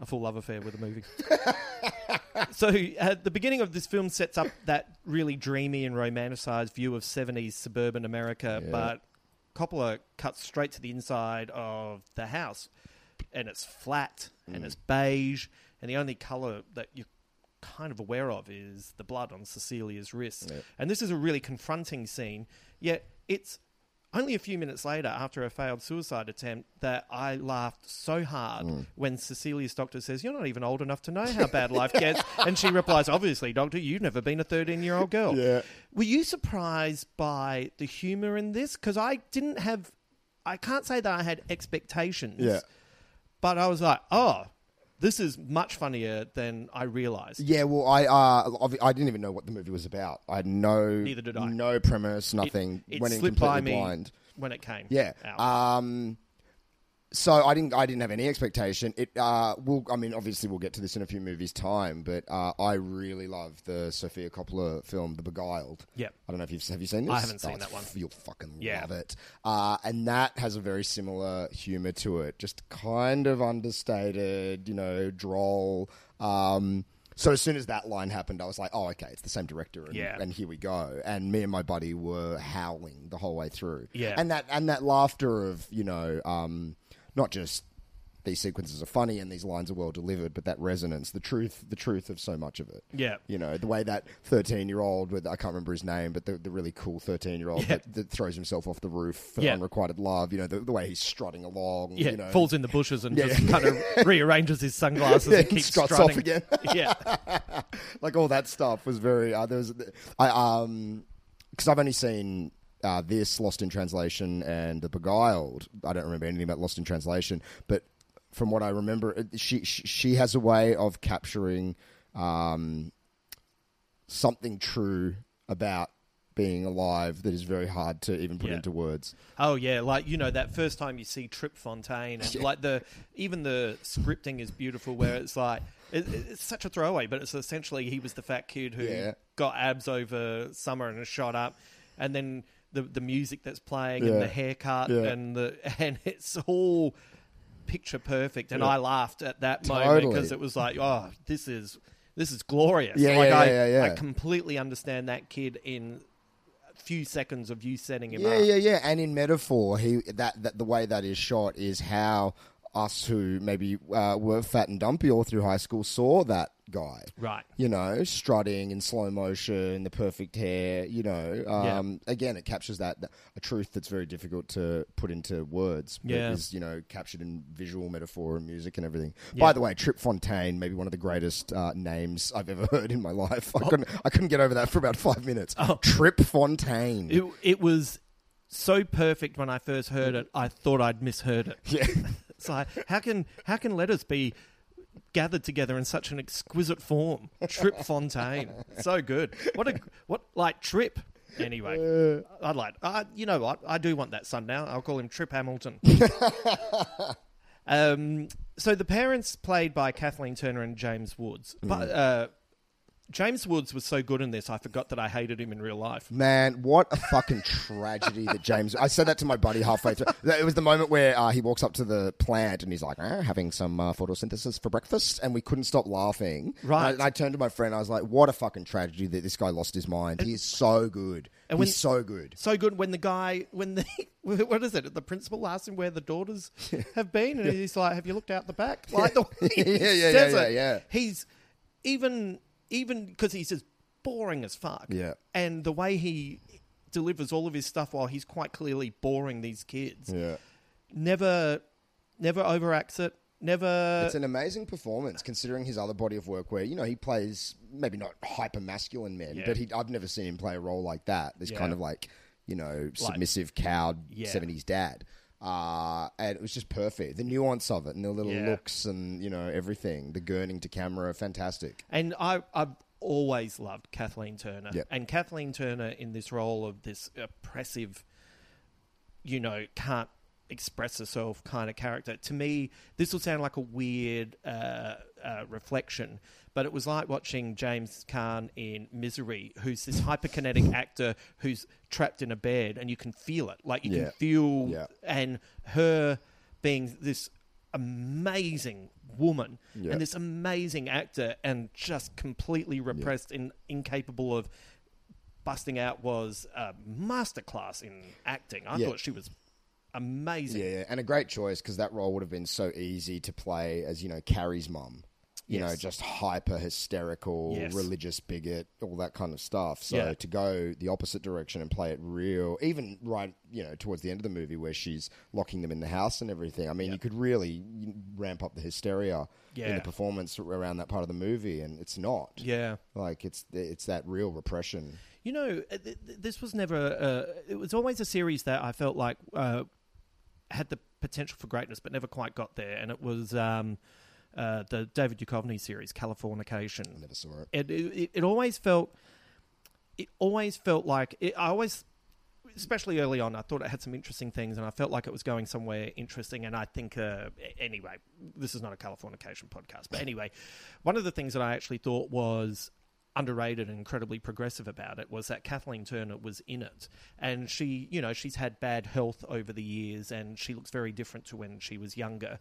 a full love affair with a movie. <laughs> so uh, the beginning of this film sets up that really dreamy and romanticized view of 70s suburban America, Yeah. but Coppola cuts straight to the inside of the house. And it's flat and it's beige, and the only color that you kind of aware of is the blood on Cecilia's wrist. And this is a really confronting scene, yet it's only a few minutes later, after a failed suicide attempt, that I laughed so hard mm. when Cecilia's doctor says, You're not even old enough to know how <laughs> bad life gets. And she replies, Obviously, doctor, you've never been a 13 year old girl. Yeah. Were you surprised by the humor in this? Because I didn't have, I can't say that I had expectations. Yeah. But I was like, Oh, this is much funnier than I realized. Yeah, well, I uh, I didn't even know what the movie was about. I had no Neither did I. no premise, nothing. It, it Went in slipped completely by me blind. when it came. Yeah. out. Um. So I didn't. I didn't have any expectation. It. Uh. Will. I mean, obviously, we'll get to this in a few movies' time. But uh, I really love the Sofia Coppola film, The Beguiled. Yep. I don't know if you've have you seen this. I haven't seen it's that one. You'll fucking Yeah. love it. Uh, and that has a very similar humor to it. Just kind of understated. You know, droll. Um. So as soon as that line happened, I was like, "Oh, okay, it's the same director." And, Yeah. and here we go. And me and my buddy were howling the whole way through. Yeah. And that and that laughter of you know, um, not just these sequences are funny and these lines are well delivered, but that resonance, the truth, the truth of so much of it. Yeah. You know, the way that thirteen-year-old with I can't remember his name, but the, the really cool thirteen-year-old Yeah. that, that throws himself off the roof for Yeah. unrequited love. You know, the, the way he's strutting along. Yeah, you know, falls in the bushes and Yeah. just kind of <laughs> rearranges his sunglasses and and keeps struts strutting. off again. <laughs> yeah, <laughs> like all that stuff was very. Uh, there was, I um, because I've only seen uh, this Lost in Translation and The Beguiled. I don't remember anything about Lost in Translation, but from what I remember, she she, has a way of capturing um, something true about being alive that is very hard to even put Yeah. into words. Oh yeah, like you know that first time you see Trip Fontaine, and <laughs> Yeah. like the even the scripting is beautiful, where it's like it, it's such a throwaway, but it's essentially he was the fat kid who Yeah. got abs over summer and shot up, and then the the music that's playing Yeah. and the haircut Yeah. and the <laughs> and it's all picture perfect, and. I laughed at that moment Totally. because it was like, oh, this is this is glorious. Yeah, like yeah, I, yeah, yeah, I completely understand that kid in a few seconds of you setting him Yeah, up. yeah, yeah. And in metaphor, he that, that the way that is shot is how us who maybe uh, were fat and dumpy all through high school saw that guy. Right. You know, strutting in slow motion, the perfect hair. You know, um, again, it captures that, that a truth that's very difficult to put into words. but Yeah. is you know captured in visual metaphor and music and everything. Yeah. By the way, Trip Fontaine, maybe one of the greatest uh, names I've ever <laughs> heard in my life. Oh. I couldn't, I couldn't get over that for about five minutes. Trip Fontaine. It, it was so perfect when I first heard it. I thought I'd misheard it. <laughs> Yeah. It's like how can how can letters be gathered together in such an exquisite form? Trip Fontaine, so good. What a what like Trip. Anyway, I'd like. Uh, you know what? I do want that son now. I'll call him Trip Hamilton. <laughs> um, so the parents played by Kathleen Turner and James Woods, but. Uh, James Woods was so good in this, I forgot that I hated him in real life. Man, what a fucking tragedy that James. I said that to my buddy halfway through. It was the moment where uh, he walks up to the plant and he's like, "Ah, having some uh, photosynthesis for breakfast, and we couldn't stop laughing. Right. And I, I turned to my friend. I was like, "What a fucking tragedy that this guy lost his mind. He is so good. And He's when- so good. So good when the guy, when the, <laughs> what is it? The principal asks him where the daughters <laughs> have been, and he's like, "Have you looked out the back?" <laughs> Like the Yeah, yeah, yeah, yeah, yeah. He's even, even because he's just boring as fuck. Yeah. and the way he delivers all of his stuff while he's quite clearly boring these kids. Yeah. Never, never overacts it. Never. It's an amazing performance considering his other body of work where, you know, he plays maybe not hyper masculine men, Yeah. but he, I've never seen him play a role like that. This Yeah. kind of like, you know, submissive, cowed Yeah. 70s dad. Uh, and it was just perfect. The nuance of it and the little Yeah. looks and, you know, everything. The gurning to camera, fantastic. And I, I've always loved Kathleen Turner. Yep. And Kathleen Turner in this role of this oppressive, you know, can't express herself kind of character. To me, this will sound like a weird uh, uh, reflection, but it was like watching James Caan in Misery, who's this hyperkinetic <laughs> actor who's trapped in a bed, and you can feel it. Like you Yeah. can feel, Yeah. and her being this amazing woman Yeah. and this amazing actor and just completely repressed and incapable of busting out was a masterclass in acting. I thought she was amazing. Yeah, yeah. and a great choice because that role would have been so easy to play as, you know, Carrie's mum. You know, just hyper hysterical, Yes. religious bigot, all that kind of stuff. So Yeah. to go the opposite direction and play it real, even right, you know, towards the end of the movie where she's locking them in the house and everything. I mean, you could really ramp up the hysteria in the performance around that part of the movie, and it's not. Yeah. like it's it's that real repression. You know, uh, th- th- this was never. Uh, it was always a series that I felt like uh, had the potential for greatness, but never quite got there. And it was um, uh, the David Duchovny series, Californication. I Never saw it. It, it, it always felt. It always felt like it, I always, especially early on, I thought it had some interesting things, and I felt like it was going somewhere interesting. And I think, uh, anyway, this is not a Californication podcast, but anyway, one of the things that I actually thought was underrated and incredibly progressive about it was that Kathleen Turner was in it. And she, you know, she's had bad health over the years and she looks very different to when she was younger.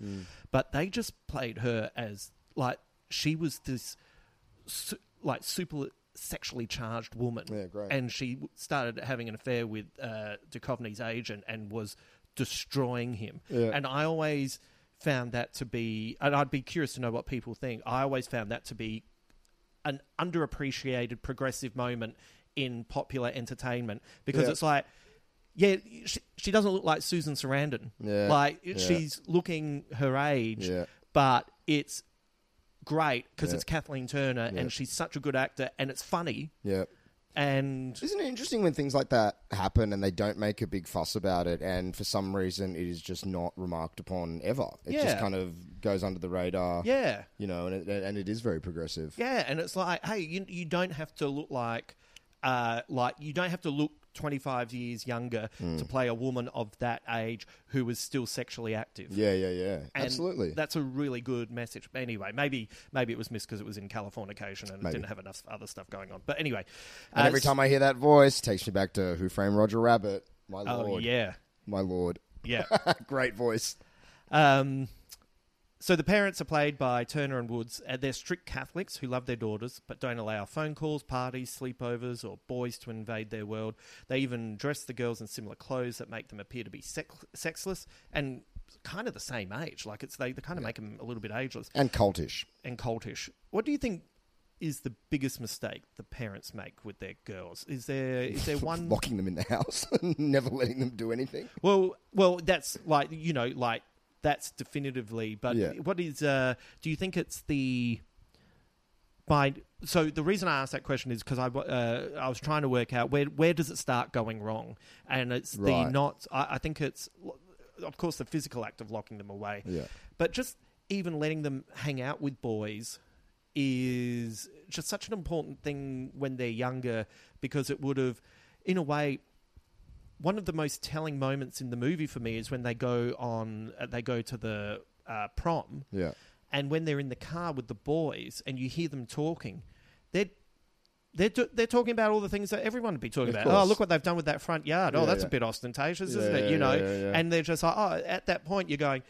But they just played her as like she was this su- like super sexually charged woman. Yeah, great. And she started having an affair with uh, Duchovny's agent and was destroying him. Yeah. And I always found that to be, and I'd be curious to know what people think. I always found that to be an underappreciated progressive moment in popular entertainment because Yeah. it's like, yeah, she, she doesn't look like Susan Sarandon. Yeah. Like Yeah. she's looking her age, but it's great because it's Kathleen Turner and she's such a good actor and it's funny Yeah. And Isn't it interesting when things like that happen and they don't make a big fuss about it, and for some reason it is just not remarked upon ever? It just kind of goes under the radar. Yeah. you know, and it, and it is very progressive. Yeah, and it's like, hey, you you don't have to look like uh, like you don't have to look 25 years younger Mm. to play a woman of that age who was still sexually active. Yeah, yeah, yeah. And Absolutely. That's a really good message. Anyway, maybe maybe it was missed because it was in Californication and Maybe. it didn't have enough other stuff going on. But anyway, And uh, every time I hear that voice, it takes me back to Who Framed Roger Rabbit. My lord. Oh, lord. yeah. My lord. Yeah. <laughs> Great voice. Um, so the parents are played by Turner and Woods. Uh, they're strict Catholics who love their daughters but don't allow phone calls, parties, sleepovers, or boys to invade their world. They even dress the girls in similar clothes that make them appear to be sex- sexless and kind of the same age. Like it's they, they kind of make them a little bit ageless And cultish. and cultish. What do you think is the biggest mistake the parents make with their girls? Is there is there <laughs> one Locking them in the house <laughs> and never letting them do anything. well, well, that's like you know, like that's definitively. But Yeah. what is? Uh, do you think it's the by? So the reason I asked that question is because I uh, I was trying to work out where where does it start going wrong, and it's the not. I, I think it's of course the physical act of locking them away. Yeah. But just even letting them hang out with boys is just such an important thing when they're younger because it would have, in a way, one of the most telling moments in the movie for me is when they go on, uh, they go to the uh, prom, Yeah. and when they're in the car with the boys and you hear them talking, they're they're, do- they're talking about all the things that everyone would be talking Of about. course. Oh, look what they've done with that front yard. Oh, Yeah, that's yeah. a bit ostentatious, Yeah, isn't it? yeah, You know, yeah, yeah. and they're just like, oh, at that point, you're going,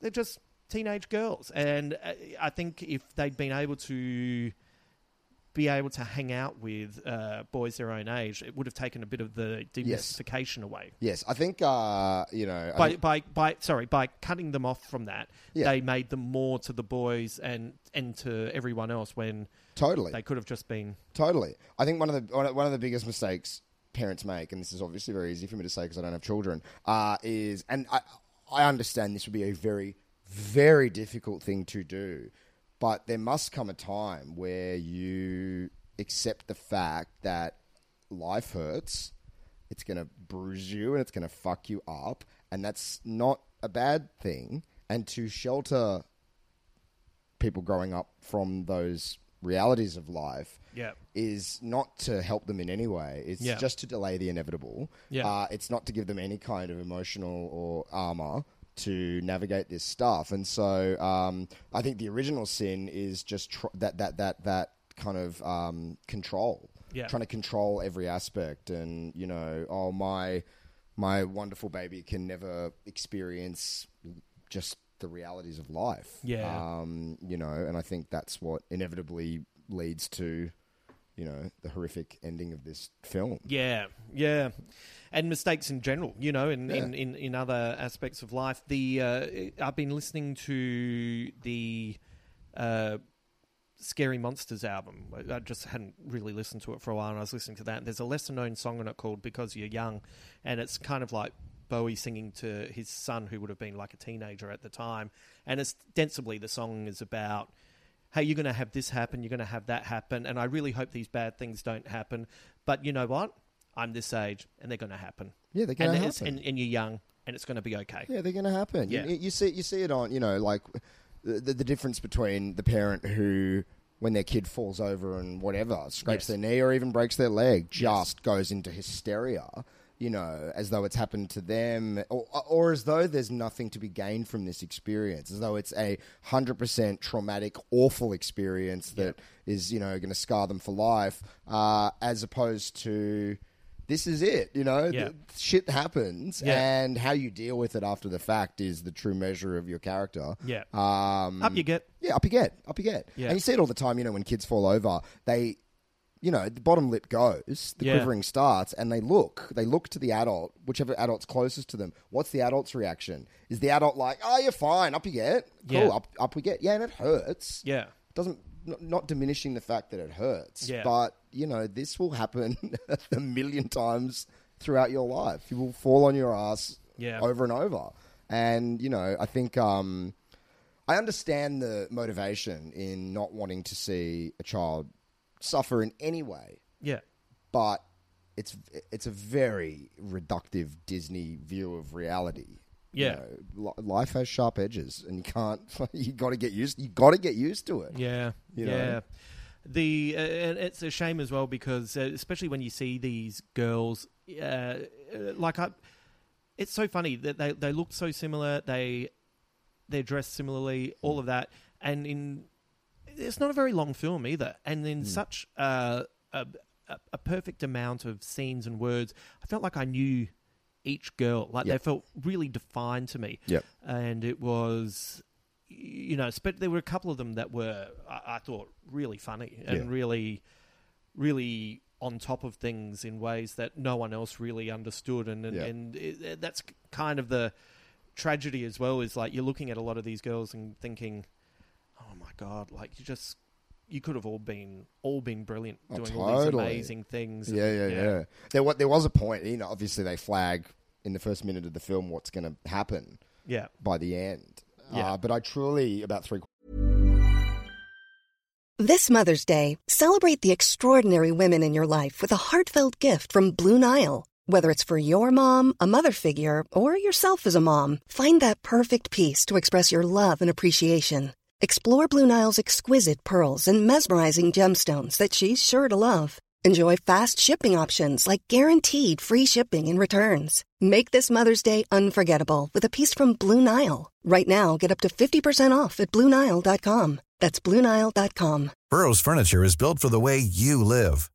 they're just teenage girls. And uh, I think if they'd been able to be able to hang out with uh, boys their own age, it would have taken a bit of the demystification away. Yes, I think uh, you know. By, think- by, by, sorry, by cutting them off from that, Yeah. they made them more to the boys and and to everyone else when Totally. they could have just been Totally. I think one of the one of the biggest mistakes parents make, and this is obviously very easy for me to say because I don't have children, uh, is and I I understand this would be a very very difficult thing to do, but there must come a time where you accept the fact that life hurts. It's going to bruise you and it's going to fuck you up, and that's not a bad thing. And to shelter people growing up from those realities of life Yeah. is not to help them in any way. It's Yeah. just to delay the inevitable. Yeah. Uh, it's not to give them any kind of emotional or armor to navigate this stuff. And so um, I think the original sin is just tr- that that that that kind of um, control. Yeah. Trying to control every aspect, and you know, oh my my wonderful baby can never experience just the realities of life. Yeah. Um, you know, and I think that's what inevitably leads to, you know, the horrific ending of this film. Yeah, yeah, and mistakes in general. You know, in in, Yeah. in, in other aspects of life. The uh, I've been listening to the uh, Scary Monsters album. I just hadn't really listened to it for a while, and I was listening to that. And there's a lesser known song on it called "Because You're Young," and it's kind of like Bowie singing to his son, who would have been like a teenager at the time. And ostensibly, the song is about hey, you're going to have this happen, you're going to have that happen, and I really hope these bad things don't happen. But you know what? I'm this age, and they're going to happen. Yeah, they're gonna happen. And, and you're young, and it's going to be okay. Yeah, they're going to happen. Yeah. You, you see, you see it on, you know, like the, the, difference between the parent who, when their kid falls over and whatever, scrapes Yes. their knee or even breaks their leg, just goes into hysteria. You know, as though it's happened to them, or, or as though there's nothing to be gained from this experience, as though it's a hundred percent traumatic, awful experience that is, you know, going to scar them for life, uh, as opposed to this is it. You know, Yeah. shit happens, Yeah. and how you deal with it after the fact is the true measure of your character. Yeah. Um, Up you get. Yeah, up you get. Up you get. Yeah. And you see it all the time, you know, when kids fall over, they, you know, the bottom lip goes, the Yeah. quivering starts, and they look. They look to the adult, whichever adult's closest to them. What's the adult's reaction? Is the adult like, oh, you're fine, up you get? Cool, Yeah. up, up we get. Yeah, and it hurts. Yeah. Doesn't, not, not diminishing the fact that it hurts. Yeah. But, you know, this will happen <laughs> a million times throughout your life. You will fall on your ass Yeah. over and over. And, you know, I think um, I understand the motivation in not wanting to see a child suffer in any way, Yeah. but it's it's a very reductive Disney view of reality. You Yeah. know, life has sharp edges, and you can't. <laughs> You got to get used. You got to get used to it. Yeah, You know? yeah. The uh, it's a shame as well because uh, especially when you see these girls, uh, uh, like I, it's so funny that they they look so similar. They they're dressed similarly, all of that, and in it's not a very long film either, and in such uh, a, a a perfect amount of scenes and words, I felt like I knew each girl. Like they felt really defined to me. Yep. and it was you know, but there were a couple of them that were I, I thought really funny and Yeah. really, really on top of things in ways that no one else really understood, and and, Yeah. and it, that's kind of the tragedy as well. Is like you're looking at a lot of these girls and thinking, god, like you just. You could have all been all been brilliant Oh, doing all these amazing things. Yeah, yeah, and- yeah. There, wa- there was a point. You know, obviously they flag in the first minute of the film what's going to happen. Yeah. By the end. Yeah. Uh, but I truly about three. This Mother's Day, celebrate the extraordinary women in your life with a heartfelt gift from Blue Nile. Whether it's for your mom, a mother figure, or yourself as a mom, find that perfect piece to express your love and appreciation. Explore Blue Nile's exquisite pearls and mesmerizing gemstones that she's sure to love. Enjoy fast shipping options like guaranteed free shipping and returns. Make this Mother's Day unforgettable with a piece from Blue Nile. Right now, get up to 50% off at BlueNile.com. That's BlueNile.com. Burrow's furniture is built for the way you live.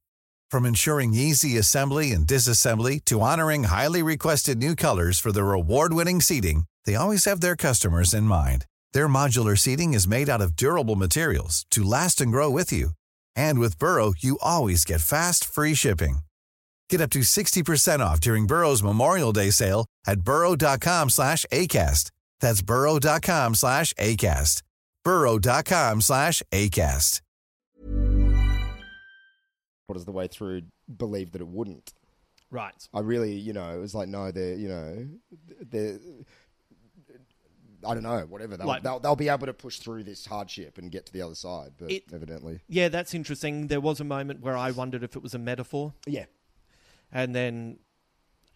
From ensuring easy assembly and disassembly to honoring highly requested new colors for their award-winning seating, they always have their customers in mind. Their modular seating is made out of durable materials to last and grow with you. And with Burrow, you always get fast, free shipping. Get up to 60% off during Burrow's Memorial Day sale at burrow.com slash ACAST. That's burrow.com slash ACAST. burrow.com slash ACAST. What is the way through? Believe that it wouldn't. Right. I really, you know, it was like no, they're, you know, they're. I don't know, whatever. They'll, Like- they'll, they'll be able to push through this hardship and get to the other side, but It- evidently. Yeah, that's interesting. There was a moment where I wondered if it was a metaphor. Yeah. And then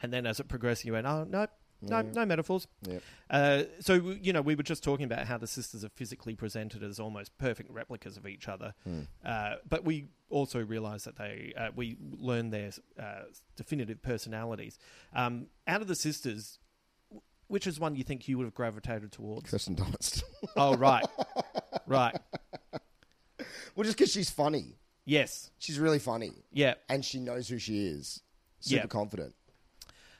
and then as it progressed you went, Oh no, no, Yeah. no metaphors. Yep. Uh, so you know, we were just talking about how the sisters are physically presented as almost perfect replicas of each other. Hmm. Uh, but we also realised that they uh, we learned their uh, definitive personalities. Um, out of the sisters, which is one you think you would have gravitated towards? Kirsten Dunst. <laughs> oh right, right. Well, just because she's funny. Yes. She's really funny. Yeah. And she knows who she is. Super Yeah. confident.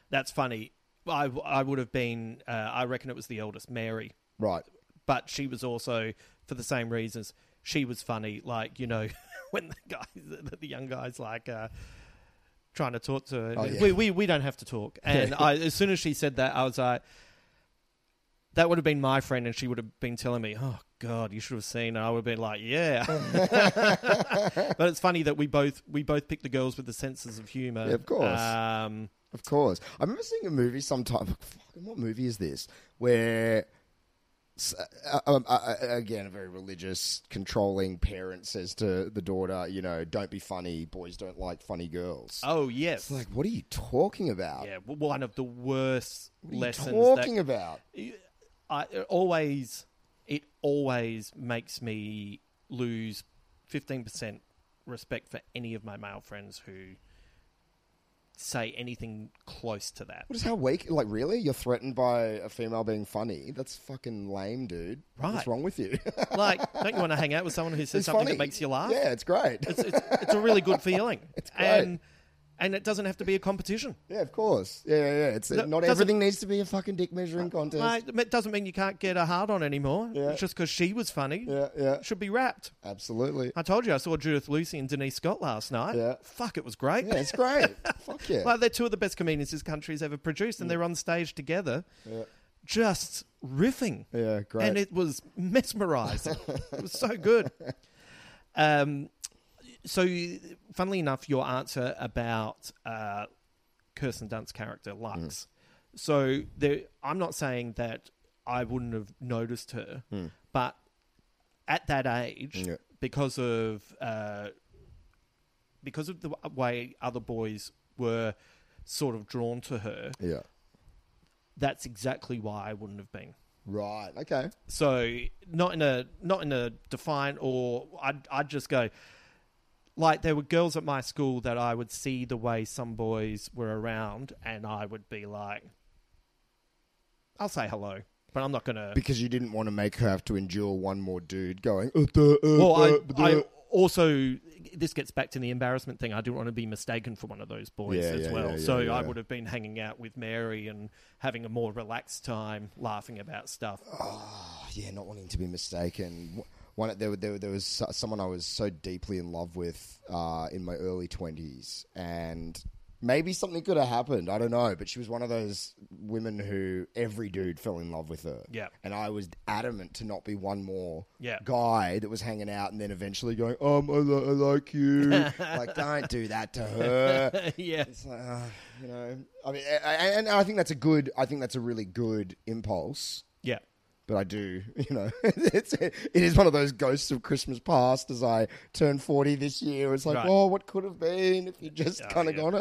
That's funny. I, I would have been, uh, I reckon it was the eldest, Mary. Right. But she was also, for the same reasons, she was funny. Like, you know, <laughs> when the guy, the, <laughs> the young guy's like, uh, trying to talk to her. Oh, yeah. we, we, we don't have to talk. <laughs> And I, as soon as she said that, I was like, that would have been my friend, and she would have been telling me, "Oh God, you should have seen." And I would have been like, "Yeah." <laughs> <laughs> but it's funny that we both we both picked the girls with the senses of humor. Yeah, of course. Um, Of course. I remember seeing a movie sometime. Fucking what movie is this? Where, uh, um, uh, uh, again, a very religious, controlling parent says to the daughter, you know, don't be funny. Boys don't like funny girls. oh yes, It's like, what are you talking about? yeah, w- one of the worst What are you lessons. talking that, about? I it always it always makes me lose fifteen percent respect for any of my male friends who say anything close to that. What is how weak? Like, really? You're threatened by a female being funny? That's fucking lame, dude. What's wrong with you? <laughs> Like, don't you want to hang out with someone who says It's something funny. that makes you laugh? Yeah, it's great. It's, it's, it's a really good <laughs> feeling. It's great. And and it doesn't have to be a competition. Yeah, of course. Yeah, yeah, yeah. It's uh, No, not everything needs to be a fucking dick measuring uh, contest. Like, it doesn't mean you can't get a hard on anymore. Yeah. It's just because she was funny. Yeah, yeah. Should be wrapped. Absolutely. I told you I saw Judith Lucy and Denise Scott last night. Yeah. Fuck, it was great. Yeah, it's great. <laughs> Fuck yeah. Like they're two of the best comedians this country's ever produced, and mm. they're on stage together, just riffing. Yeah, great. And it was mesmerizing. it was so good. <laughs> Um, so, funnily enough, your answer about uh, Kirsten Dunst's character, Lux. Mm. So, there, I'm not saying that I wouldn't have noticed her, Mm. but at that age, Yeah. because of uh, because of the way other boys were sort of drawn to her, Yeah. that's exactly why I wouldn't have been. Right. Okay. So not in a not in a defiant or I'd I'd just go. Like there were girls at my school that I would see the way some boys were around, and I would be like, I'll say hello, but I'm not gonna. Because you didn't want to make her have to endure one more dude going. "Uh, duh, uh, well, I, uh, I duh." also this gets back to the embarrassment thing. I didn't want to be mistaken for one of those boys Yeah, as yeah, well. yeah, so I would have been hanging out with Mary and having a more relaxed time, laughing about stuff. Oh, yeah, not wanting to be mistaken. One, there, there, there was someone I was so deeply in love with uh, in my early twenties, and maybe something could have happened. I don't know, but she was one of those women who every dude fell in love with her. Yeah. and I was adamant to not be one more Yeah. guy that was hanging out and then eventually going, um, I, li- I like you. <laughs> like, don't do that to her. <laughs> yeah, It's like, uh, you know, I mean, and I think that's a good. I think that's a really good impulse. yeah. But I do, <laughs> you know, <laughs> it's it is one of those ghosts of Christmas past. As I turn forty this year, it's like, Right. oh, what could have been if you just Oh, kind of yeah. gone, oh,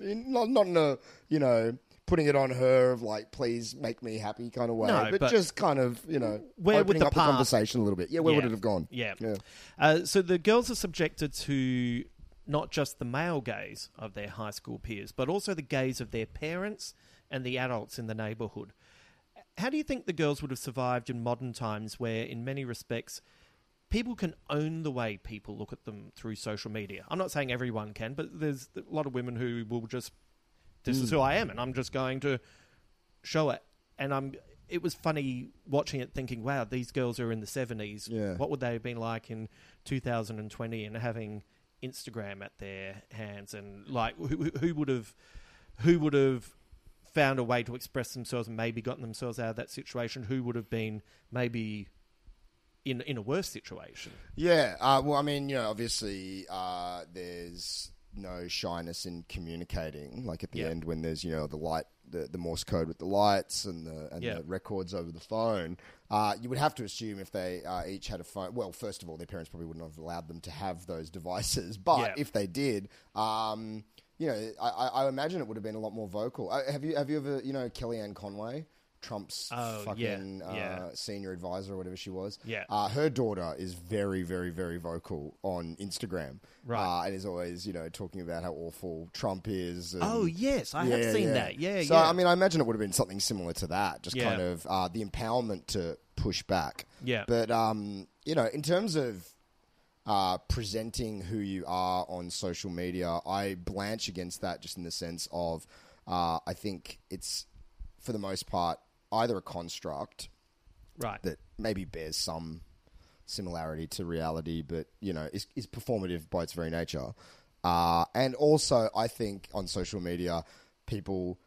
uh, in, not not in a, you know, putting it on her of like, please make me happy kind of way, No, but, but just kind of, you know, Where would opening the up the conversation a little bit. Yeah, where would it have gone? Yeah. yeah. Uh, so the girls are subjected to not just the male gaze of their high school peers, but also the gaze of their parents and the adults in the neighborhood. How do you think the girls would have survived in modern times where, in many respects, people can own the way people look at them through social media? I'm not saying everyone can, but there's a lot of women who will just, this is Mm. who I am, and I'm just going to show it. And I'm. It was funny watching it, thinking, "Wow, these girls are in the '70s. Yeah. What would they have been like in 2020?" And having Instagram at their hands, and like, who- who would have, who would have found a way to express themselves and maybe gotten themselves out of that situation? Who would have been maybe in in a worse situation? Yeah. Uh, well, I mean, you know, obviously, uh, there's no shyness in communicating. Like at the Yeah. end, when there's you know the light, the, the Morse code with the lights and the and Yeah. the records over the phone. Uh, you would have to assume if they uh, each had a phone. Well, first of all, their parents probably wouldn't have allowed them to have those <laughs> devices. But Yeah. if they did, um, you know, I, I imagine it would have been a lot more vocal. Uh, have you have you ever you know Kellyanne Conway? Trump's Oh, yeah, fucking uh, senior advisor or whatever she was. Yeah. Uh, her daughter is very, very, very vocal on Instagram. Right. Uh, and is always, you know, talking about how awful Trump is. and- Oh, yes, I have seen that. Yeah, so, yeah. I mean, I imagine it would have been something similar to that. Just Yeah. kind of uh, the empowerment to push back. Yeah. But, um, you know, in terms of uh, presenting who you are on social media, I blanch against that just in the sense of uh, I think it's, for the most part, either a construct Right. that maybe bears some similarity to reality, but you know, is, is performative by its very nature. Uh, and also, I think on social media, people,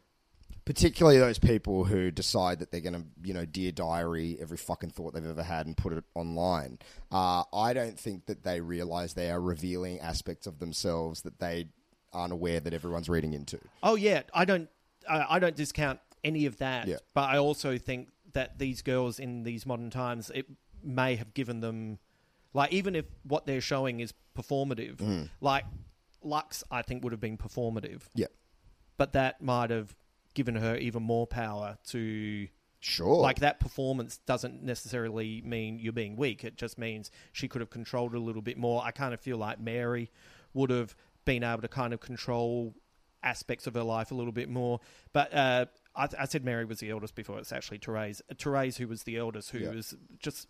particularly those people who decide that they're going to, you know, dear diary every fucking thought they've ever had and put it online. Uh, I don't think that they realize they are revealing aspects of themselves that they aren't aware that everyone's reading into. Oh yeah, I don't I, I don't discount any of that. Yeah. But I also think that these girls in these modern times it may have given them like even if what they're showing is performative, Mm. like Lux I think would have been performative. Yeah. But that might have given her even more power to Sure. like that performance doesn't necessarily mean you're being weak. It just means she could have controlled a little bit more. I kind of feel like Mary would have been able to kind of control aspects of her life a little bit more. But uh, I, I said Mary was the eldest before. It's actually Therese. Therese, who was the eldest, who Yeah. was just.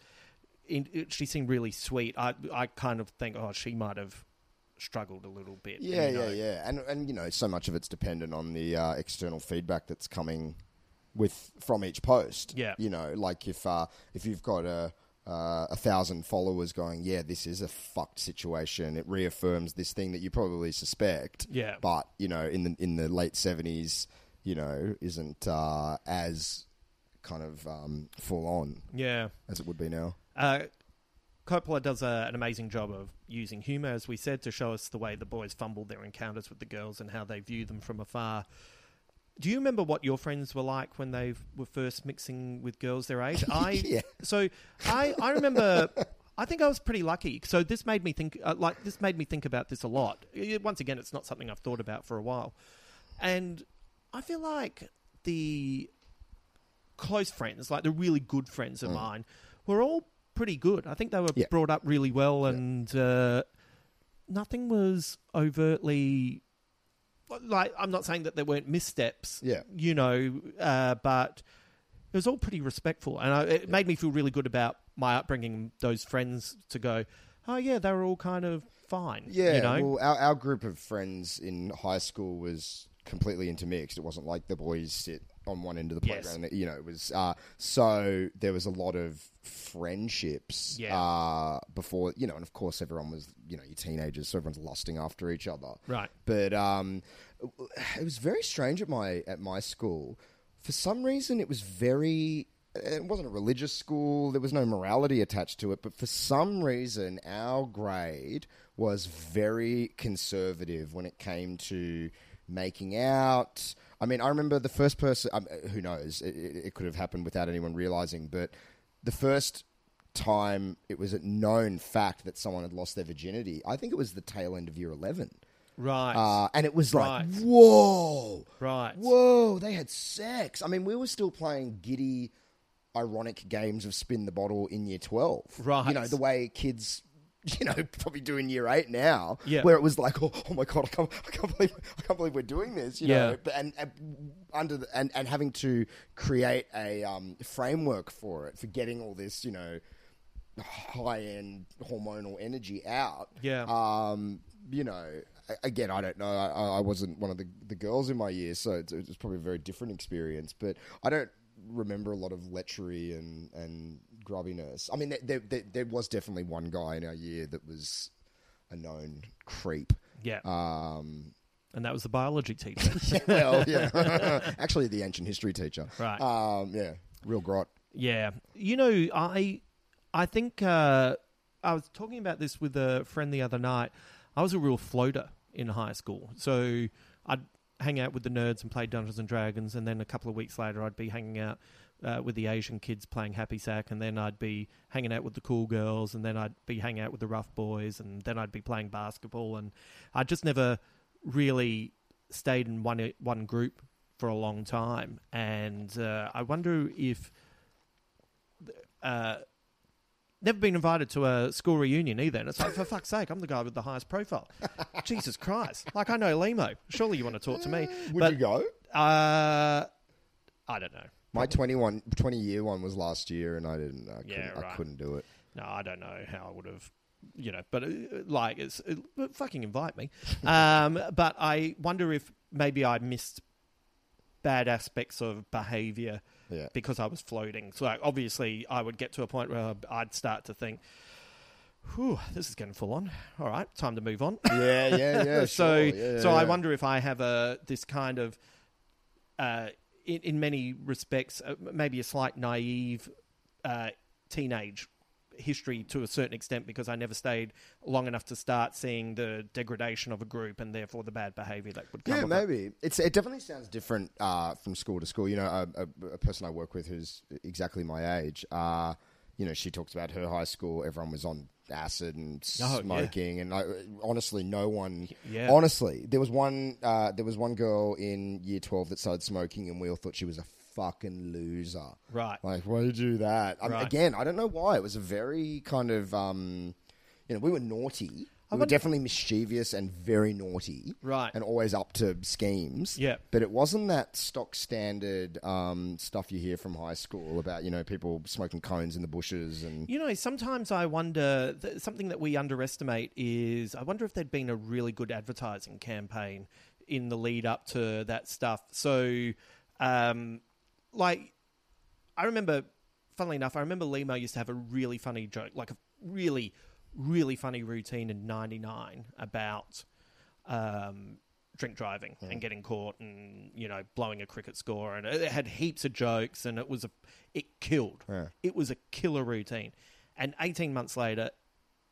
In, she seemed really sweet. I I kind of think, oh, she might have struggled a little bit. Yeah, you know. yeah, yeah, and and you know, so much of it's dependent on the uh, external feedback that's coming with from each post. Yeah. you know, like if uh, if you've got a uh, a thousand followers going, yeah, this is a fucked situation. It reaffirms this thing that you probably suspect. Yeah. but you know, in the in the late seventies, you know, isn't uh, as kind of um, full on Yeah. as it would be now. Uh, Coppola does a, an amazing job of using humor, as we said, to show us the way the boys fumbled their encounters with the girls and how they view them from afar. Do you remember what your friends were like when they were first mixing with girls their age? <laughs> I Yeah. so I I remember. I think I was pretty lucky. So this made me think, uh, like this made me think about this a lot. Once again, it's not something I've thought about for a while, and I feel like the close friends, like the really good friends of mine, were all pretty good. I think they were Yeah. brought up really well, and uh, nothing was overtly like. I'm not saying that there weren't missteps. Yeah. you know, uh, but it was all pretty respectful, and I, it made me feel really good about my upbringing. Those friends to go, oh yeah, they were all kind of fine. Yeah, you know, well, our, our group of friends in high school was completely intermixed. It wasn't like the boys sit on one end of the Yes. playground. You know, it was uh, so there was a lot of friendships Yeah. uh, before. You know, and of course everyone was you know your teenagers, so everyone's lusting after each other. Right. But um, it was very strange at my at my school. For some reason, it was very. It wasn't a religious school. There was no morality attached to it. But for some reason, our grade was very conservative when it came to making out. I mean, I remember the first person. Um, who knows? It, it, it could have happened without anyone realizing. But the first time it was a known fact that someone had lost their virginity, I think it was the tail end of year eleven. right? Uh, and it was like, Right. whoa, right. whoa, they had sex. I mean, we were still playing giddy, ironic games of spin the bottle in year 12. Right. You know, the way kids, <laughs> you know, probably doing year eight now, Yeah. where it was like, oh, oh my God, I can't, I can't believe, I can't believe we're doing this, you Yeah. know, but, and, and under the, and, and having to create a um, framework for it, for getting all this, you know, high end hormonal energy out. Yeah. Um, you know, again, I don't know. I, I wasn't one of the, the girls in my year, so it's, it's probably a very different experience. But I don't remember a lot of lechery and, and grubbiness. I mean, there, there, there, there was definitely one guy in our year that was a known creep. Yeah. Um, and that was the biology teacher. <laughs> well, yeah. <laughs> Actually, the ancient history teacher. Right. Um, yeah. Real grot. Yeah, you know, I I think uh, I was talking about this with a friend the other night. I was a real floater in high school, so I'd hang out with the nerds and play Dungeons and Dragons, and then a couple of weeks later, I'd be hanging out uh, with the Asian kids playing Hacky Sack, and then I'd be hanging out with the cool girls, and then I'd be hanging out with the rough boys, and then I'd be playing basketball, and I just never really stayed in one one group for a long time, and uh, I wonder if uh, never been invited to a school reunion either. And it's like, for fuck's sake, I'm the guy with the highest profile. <laughs> Jesus Christ. Like, I know Limo. Surely you want to talk to me. Would But, you go? Uh, I don't know. My 21, 20 year one was last year, and I didn't. I couldn't, Yeah, I couldn't do it. No, I don't know how I would have, you know, but uh, like, it's fucking invite me. <laughs> Um, but I wonder if maybe I missed bad aspects of behavior Yeah. because I was floating. So like, obviously, I would get to a point where I'd start to think, "Whew, this is getting full on. All right, time to move on." Yeah, yeah, yeah. <laughs> so, sure. Yeah, yeah, so I wonder if I have a this kind of, uh, in, in many respects, uh, maybe a slight naive uh, teenage history to a certain extent because I never stayed long enough to start seeing the degradation of a group and therefore the bad behavior that would come. Yeah, of it. maybe it's it definitely sounds different uh, from school to school. You know, a, a, a person I work with who's exactly my age. Uh, you know, she talks about her high school. Everyone was on acid and Oh, smoking, and I, honestly, no one. Yeah. Honestly, there was one. Uh, there was one girl in year twelve that started smoking, and we all thought she was a fucking loser. Right. Like, why do you do that? I mean, Right. again, I don't know why. It was a very kind of. Um, you know, we were naughty. We were definitely mischievous and very naughty Right. and always up to schemes. Yeah. But it wasn't that stock standard um, stuff you hear from high school about, you know, people smoking cones in the bushes and. You know, sometimes I wonder th- something that we underestimate is I wonder if there'd been a really good advertising campaign in the lead up to that stuff. So, um, like, I remember, funnily enough, I remember Limo used to have a really funny joke, like a really, really funny routine in '99 about um, drink driving and getting caught and you know blowing a cricket score. And it had heaps of jokes and it was a it killed. Yeah. it was a killer routine. And 18 months later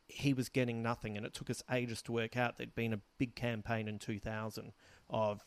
he was getting nothing and it took us ages to work out there'd been a big campaign in 2000 of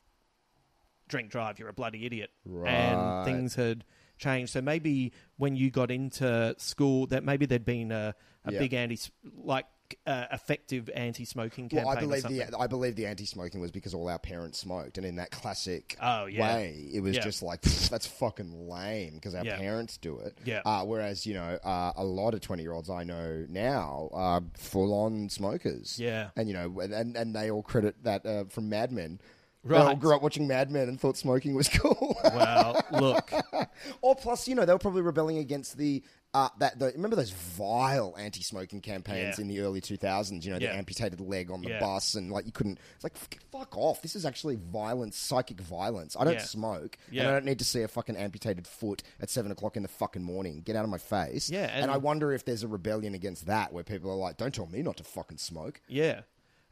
drink drive you're a bloody idiot. Right. and things had changed so maybe when you got into school that maybe there'd been a, a Yeah. big anti like uh, effective anti-smoking Well, campaign. I believe the I believe the anti-smoking was because all our parents smoked, and in that classic Oh, yeah. way, it was Yeah. just like that's fucking lame because our Yeah. parents do it. Yeah. Uh, whereas you know, uh, a lot of twenty-year-olds I know now are full-on smokers. Yeah. and you know, and and they all credit that uh, from Mad Men. They all Right. grew up watching Mad Men and thought smoking was <laughs> cool. Well, look, <laughs> or plus, you know, they were probably rebelling against the uh, that the, remember those vile anti-smoking campaigns Yeah. in the early 2000s. You know, Yeah. the amputated leg on the Yeah. bus and like you couldn't. It's like fuck, fuck off. This is actually violence, psychic violence. I don't Yeah. smoke, and I don't need to see a fucking amputated foot at seven o'clock in the fucking morning. Get out of my face. Yeah, and, and- I wonder if there's a rebellion against that where people are like, "Don't tell me not to fucking smoke." yeah.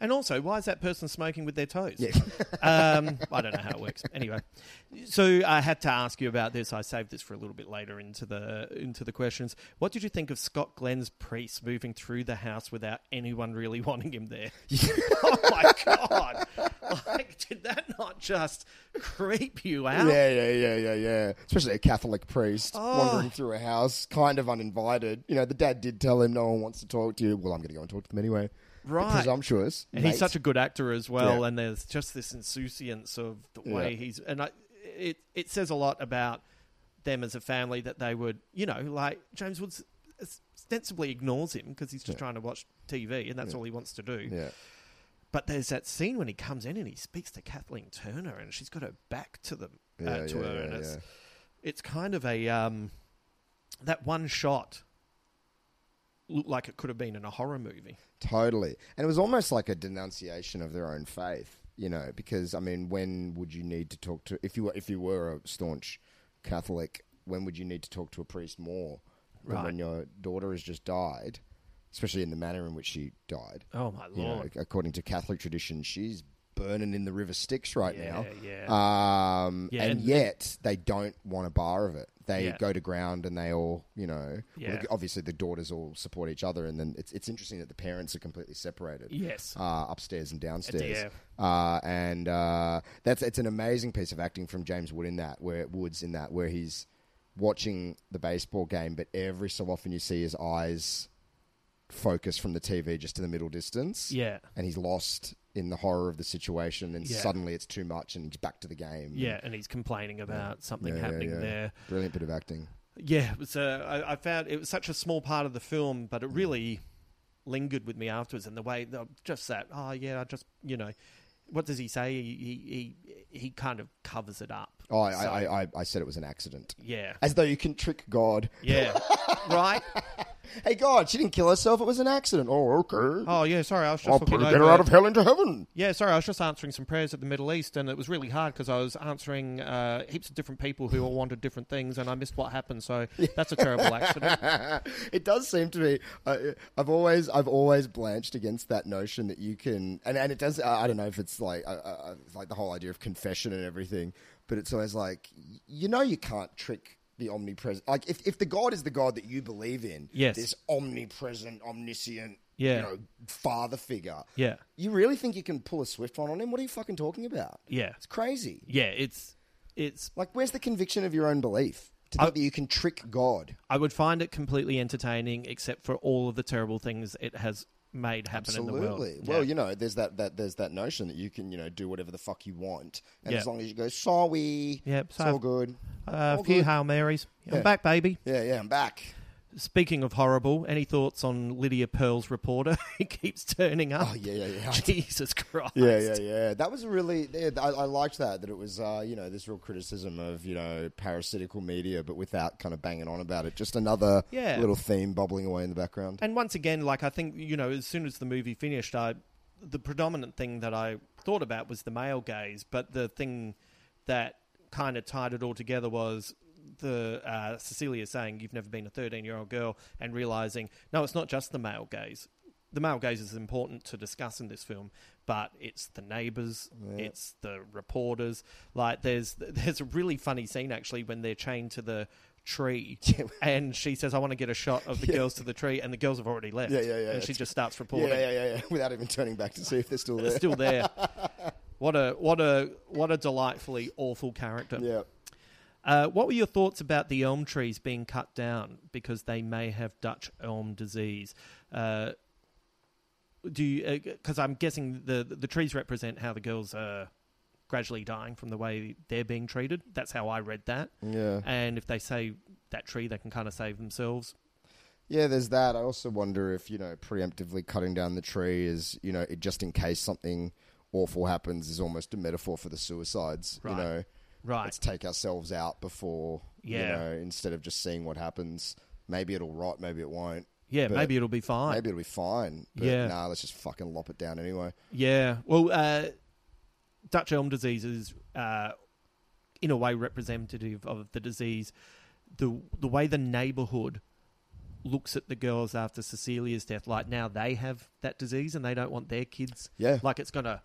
And also, why is that person smoking with their toes? Yeah. <laughs> um, I don't know how it works. Anyway, so I had to ask you about this. I saved this for a little bit later into the into the questions. What did you think of Scott Glenn's priest moving through the house without anyone really <laughs> wanting him there? <laughs> oh my god! Like, did that not just creep you out? Yeah, yeah, yeah, yeah, yeah. Especially a Catholic priest Oh. wandering through a house, kind of uninvited. You know, the dad did tell him no one wants to talk to you. Well, I'm going to go and talk to them anyway. Right. Presumptuous. And he's such a good actor as well. Yeah. And there's just this insouciance of the Yeah. way he's. And I, it it says a lot about them as a family that they would, you know, like James Woods ostensibly ignores him because he's just trying to watch TV and that's Yeah. all he wants to do. Yeah. But there's that scene when he comes in and he speaks to Kathleen Turner and she's got her back to them Yeah, uh, to yeah, her, yeah, and it's yeah. it's kind of a um, that one shot looked like it could have been in a horror movie. Totally. And it was almost like a denunciation of their own faith, you know, because I mean, when would you need to talk to if you were if you were a staunch Catholic, when would you need to talk to a priest more than Right. when your daughter has just died, especially in the manner in which she died? Oh, my You know, Lord. according to Catholic tradition, she's burning in the river Styx right Yeah, now. yeah. Um, Yeah, and and- yet they don't want a bar of it. They Yeah. go to ground and they all, you know, well, obviously the daughters all support each other, and then it's it's interesting that the parents are completely separated. Yes. uh, upstairs and downstairs. Yeah. Uh, and uh, that's it's an amazing piece of acting from James Wood in that where Woods in that where he's watching the baseball game, but every so often you see his eyes focus from the TV just to the middle distance. Yeah. and he's lost in the horror of the situation, and Yeah. suddenly it's too much, and he's back to the game. Yeah, and he's complaining about something Yeah, yeah, happening yeah. there. Brilliant bit of acting. Yeah, it was. Uh, I, I found it was such a small part of the film, but it really lingered with me afterwards. And the way that just that, oh yeah, I just you know, what does he say? He he, he kind of covers it up. Oh, I, So, I, I, I said it was an accident. Yeah. As though you can trick God. Yeah. <laughs> right. Hey, God, she didn't kill herself. It was an accident. Oh, okay. Oh yeah, sorry, I was just I'll put her, get her out of hell into heaven. Yeah, sorry, I was just answering some prayers at the Middle East, and it was really hard because I was answering uh, heaps of different people who all wanted different things, and I missed what happened. So <laughs> that's a terrible accident. <laughs> it does seem to be. Uh, I've always, I've always blanched against that notion that you can, and, and it does. I don't know if it's like, uh, uh, it's like the whole idea of confession and everything, but it's always like, you know, you can't trick the omnipresent. Like, if if the God is the God that you believe in, Yes. this omnipresent, omniscient, Yeah. you know, father figure, Yeah. you really think you can pull a swift one on him? What are you fucking talking about? Yeah. It's crazy. Yeah, it's it's Like, where's the conviction of your own belief to think that you can trick God? I would find it completely entertaining, except for all of the terrible things it has made happen in the world. Absolutely. Well, you know, there's that, that there's that notion that you can, you know, do whatever the fuck you want, and Yeah. as long as you go sorry, Yep, it's so all good. Uh, All a few good. Hail Marys. I'm Yeah. back, baby. Yeah, yeah, I'm back. Speaking of horrible, any thoughts on Lydia Perl's reporter <laughs> who keeps turning up? Oh yeah, yeah, yeah. Jesus Christ. Yeah, yeah, yeah. That was really. Yeah, I, I liked that. That it was, uh, you know, this real criticism of you know parasitical media, but without kind of banging on about it. Just another Yeah. little theme bubbling away in the background. And once again, like I think you know, as soon as the movie finished, I the predominant thing that I thought about was the male gaze, but the thing that kind of tied it all together was the uh, Cecilia saying you've never been a 13 year old girl and realizing no, it's not just the male gaze. The male gaze is important to discuss in this film, but it's the neighbors, Yeah. it's the reporters. Like there's <laughs> there's a really funny scene actually when they're chained to the tree <laughs> and she says I want to get a shot of the Yeah. girls to the tree and the girls have already left. Yeah, yeah, yeah. And she just starts reporting. Yeah, yeah, yeah, yeah. <laughs> Without even turning back to see if they're still there. They're still there. What a what a what a delightfully awful character. Yeah. Uh, what were your thoughts about the elm trees being cut down because they may have Dutch elm disease? Uh, do you? Because I'm guessing the the trees represent how the girls are gradually dying from the way they're being treated. That's how I read that. Yeah. And if they say that tree, they can kind of save themselves. Yeah, there's that. I also wonder if you know preemptively cutting down the tree is you know it, just in case something awful happens is almost a metaphor for the suicides. Right. You know, Right. Let's take ourselves out before you know instead of just seeing what happens. Maybe it'll rot, maybe it won't. Yeah, But maybe it'll be fine. Maybe it'll be fine. But Yeah. nah, let's just fucking lop it down anyway. Yeah. Well, uh, Dutch elm disease is, uh, in a way, representative of the disease. The the way the neighbourhood looks at the girls after Cecilia's death, like now they have that disease and they don't want their kids. Yeah. Like it's gonna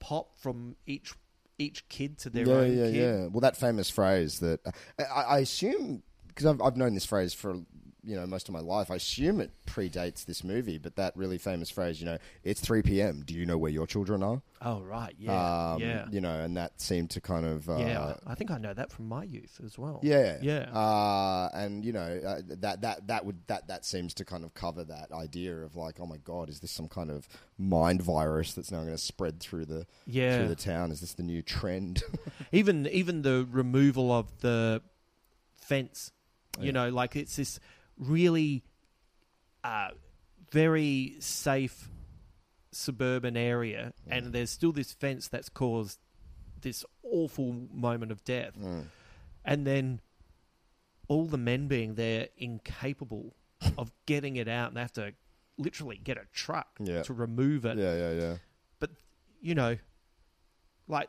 pop from each each kid to their yeah, own yeah, kid. yeah. Well, that famous phrase that uh, I, I assume because I've I've known this phrase for you know most of my life. I assume it predates this movie, but that really famous phrase, you know, it's three p.m. Do you know where your children are? Oh right, yeah, Um, yeah, You know, and that seemed to kind of uh, yeah. I think I know that from my youth as well. Yeah, yeah. uh, and you know uh, that that that would that that seems to kind of cover that idea of like, oh my god, is this some kind of mind virus that's now going to spread through the Yeah. through the town? Is this the new trend? <laughs> even even the removal of the fence you Yeah. know like it's this really uh, very safe suburban area and there's still this fence that's caused this awful moment of death Mm. and then all the men being there incapable <laughs> of getting it out and they have to literally get a truck Yeah. to remove it yeah, yeah, yeah. but you know, like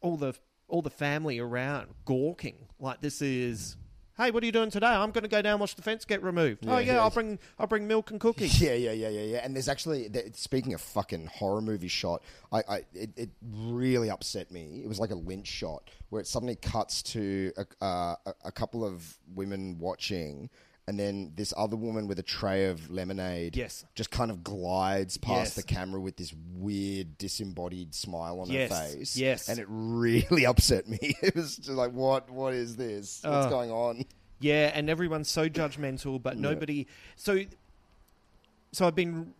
all the all the family around gawking. Like this is, hey, what are you doing today? I'm going to go down and watch the fence get removed. oh Yeah, yeah, yeah. I'll bring I'll bring milk and cookies. <laughs> Yeah, yeah, yeah, yeah, yeah. And there's actually, speaking of fucking horror movie shot, I, I it, it really upset me. It was like a Lynch shot where it suddenly cuts to a, uh, a, a couple of women watching. And then this other woman with a tray of lemonade, Yes. just kind of glides past Yes. the camera with this weird disembodied smile on Yes, her face. yes. and it really <laughs> upset me. <laughs> It was just like, what? What is this? What's going on? Yeah, and everyone's so judgmental, but nobody. So, so I've been.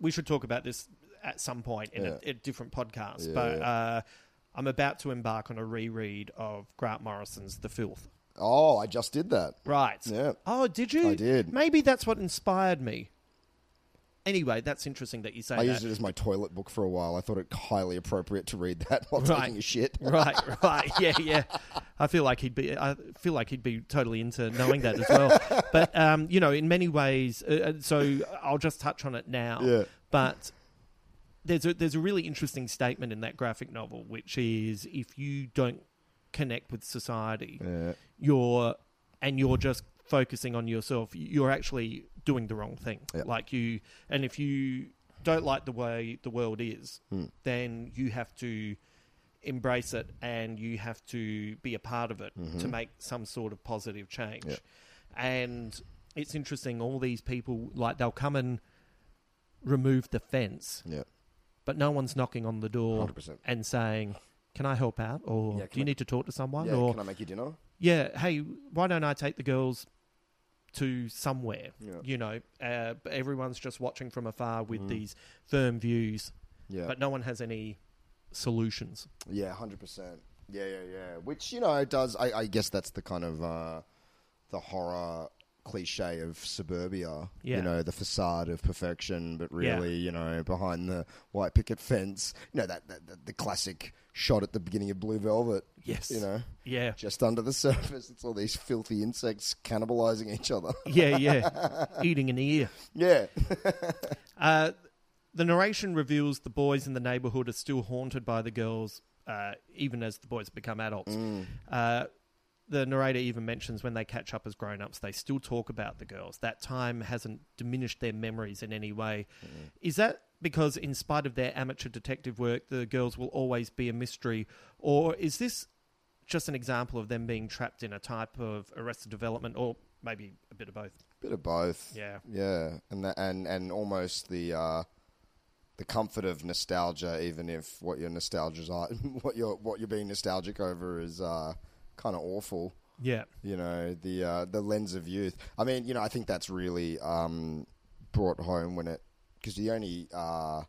We should talk about this at some point in a, a different podcast, but. Uh, I'm about to embark on a reread of Grant Morrison's *The Filth*. Oh, I just did that. Right. Yeah. Oh, did you? I did. Maybe that's what inspired me. Anyway, that's interesting that you say I that. used it as my toilet book for a while. I thought it highly appropriate to read that while Right. taking a shit. <laughs> right, right, <laughs> yeah, yeah. I feel like he'd be. I feel like he'd be totally into knowing that as well. <laughs> But um, you know, in many ways, uh, uh, so I'll just touch on it now. Yeah. But there's a there's a really interesting statement in that graphic novel, which is if you don't connect with society, Yeah. you're and you're just focusing on yourself, you're actually doing the wrong thing. Yeah. Like you, and if you don't like the way the world is, Hmm. then you have to embrace it and you have to be a part of it to Mhm. make some sort of positive change. Yeah. And it's interesting, all these people, like, they'll come and remove the fence, Yeah. but no one's knocking on the door 100%. and saying, Can I help out? Or Yeah, do you I- need to talk to someone? Yeah, or can I make you dinner? yeah, hey, why don't I take the girls to somewhere? Yeah. You know, uh, everyone's just watching from afar with Mm. these firm views, Yeah. but no one has any solutions. Yeah, hundred percent. Yeah, yeah, yeah. Which you know does. I, I guess that's the kind of uh, the horror cliche of suburbia. Yeah. You know, the facade of perfection, but Yeah. really, you know, behind the white picket fence. You know that, that, that the classic shot at the beginning of Blue Velvet. Yes. You know. Yeah. Just under the <laughs> surface, it's all these filthy insects cannibalizing each other. Yeah, yeah. <laughs> Eating an ear. Yeah. <laughs> Uh, the narration reveals the boys in the neighborhood are still haunted by the girls, uh, even as the boys become adults. Mm. Uh, the narrator even mentions when they catch up as grown ups, they still talk about the girls. That time hasn't diminished their memories in any way. Is that because, in spite of their amateur detective work, the girls will always be a mystery? Or is this just an example of them being trapped in a type of arrested development, or maybe a bit of both? Bit of both. Yeah. Yeah, and that, and and almost the uh, the comfort of nostalgia, even if what your nostalgia's are, <laughs> what you're what you're being nostalgic over is uh, kind of awful. Yeah. You know the uh, the lens of youth. I mean, you know, I think that's really um, brought home when it because the only uh,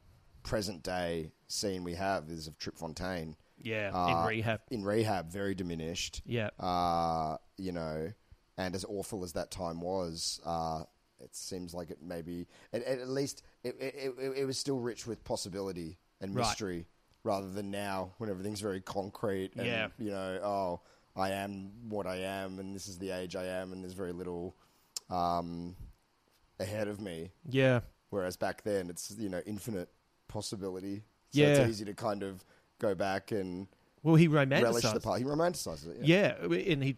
present day scene we have is of Trip Fontaine. Yeah, Uh, in rehab. In rehab, very diminished. Yeah. Uh, you know, and as awful as that time was, uh, it seems like it maybe at, at least it, it, it, it was still rich with possibility and Right. mystery rather than now when everything's very concrete and Yeah. you know oh I am what I am and this is the age I am and there's very little um, ahead of me Yeah. Whereas back then it's you know infinite possibility so Yeah. it's easy to kind of go back and Well, he romanticized the part he romanticizes it yeah. Yeah, and he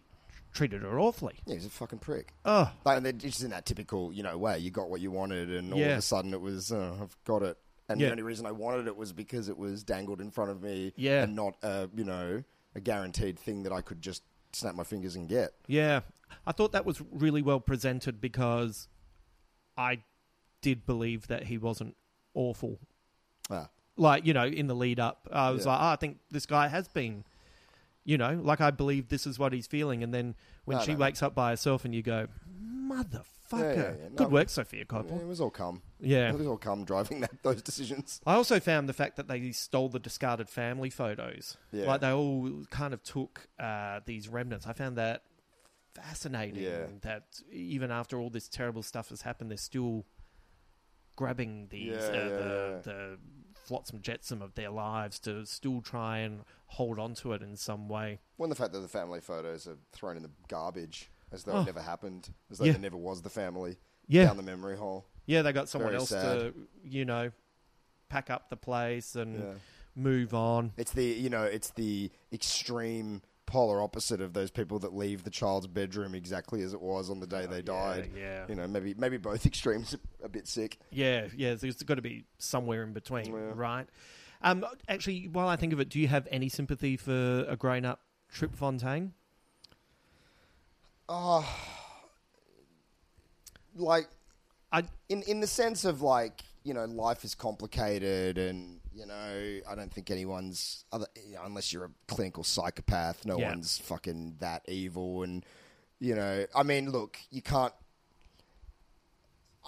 treated her awfully. Yeah, he's a fucking prick. Oh. Like, and just in that typical, you know, way, you got what you wanted, and all Yeah. of a sudden it was, oh, I've got it. And Yeah. the only reason I wanted it was because it was dangled in front of me, Yeah. and not a, you know, a guaranteed thing that I could just snap my fingers and get. Yeah, I thought that was really well presented because I did believe that he wasn't awful. Ah. Like you know, in the lead up, I was Yeah. like, oh, I think this guy has been, you know, like I believe this is what he's feeling, and then when No, she no. wakes up by herself, and you go, motherfucker, Yeah, yeah, yeah. good work, Sofia Coppola. it was all cum. Yeah. It was all cum driving <laughs> that, those decisions. I also found the fact that they stole the discarded family photos. Yeah. Like they all kind of took uh, these remnants. I found that fascinating. Yeah. That even after all this terrible stuff has happened, they're still grabbing these Yeah, uh, yeah, the, yeah. the flotsam jetsam of their lives to still try and hold on to it in some way. When the fact that the family photos are thrown in the garbage as though Oh. it never happened, as though Yeah. there never was the family Yeah. down the memory hole. Yeah, they got someone Very else sad. to you know pack up the place and Yeah. move on. It's the you know it's the extreme polar opposite of those people that leave the child's bedroom exactly as it was on the day they died. Oh, yeah. You know, maybe maybe both <laughs> extremes are a bit sick. Yeah, yeah. There's got to be somewhere in between, Yeah. right? Um, actually, while I think of it, do you have any sympathy for a grown-up Trip Fontaine? Oh, like I in in the sense of like you know life is complicated and you know I don't think anyone's other you know, unless you're a clinical psychopath, no Yeah. one's fucking that evil and you know I mean look you can't.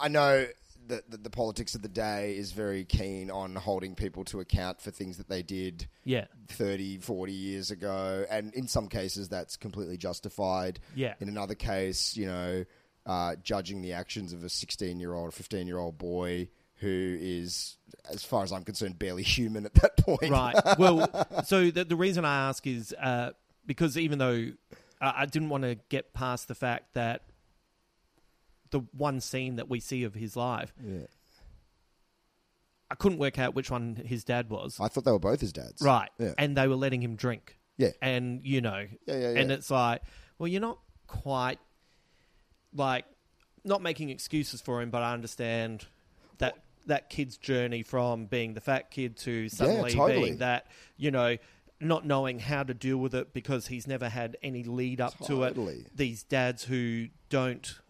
I know that the, the politics of the day is very keen on holding people to account for things that they did Yeah. 30, 40 years ago. And in some cases, that's completely justified. Yeah. In another case, you know, uh, judging the actions of a 16 year old or 15 year old boy who is, as far as I'm concerned, barely human at that point. Right. <laughs> Well, so the, the reason I ask is uh, because even though uh, I didn't want to get past the fact that the one scene that we see of his life, Yeah. I couldn't work out which one his dad was. I thought they were both his dads. Right. Yeah. And they were letting him drink. Yeah. And, you know, Yeah, yeah, and it's like, well, you're not quite like not making excuses for him, but I understand that that kid's journey from being the fat kid to suddenly totally. being that, you know, not knowing how to deal with it because he's never had any lead up to it. These dads who don't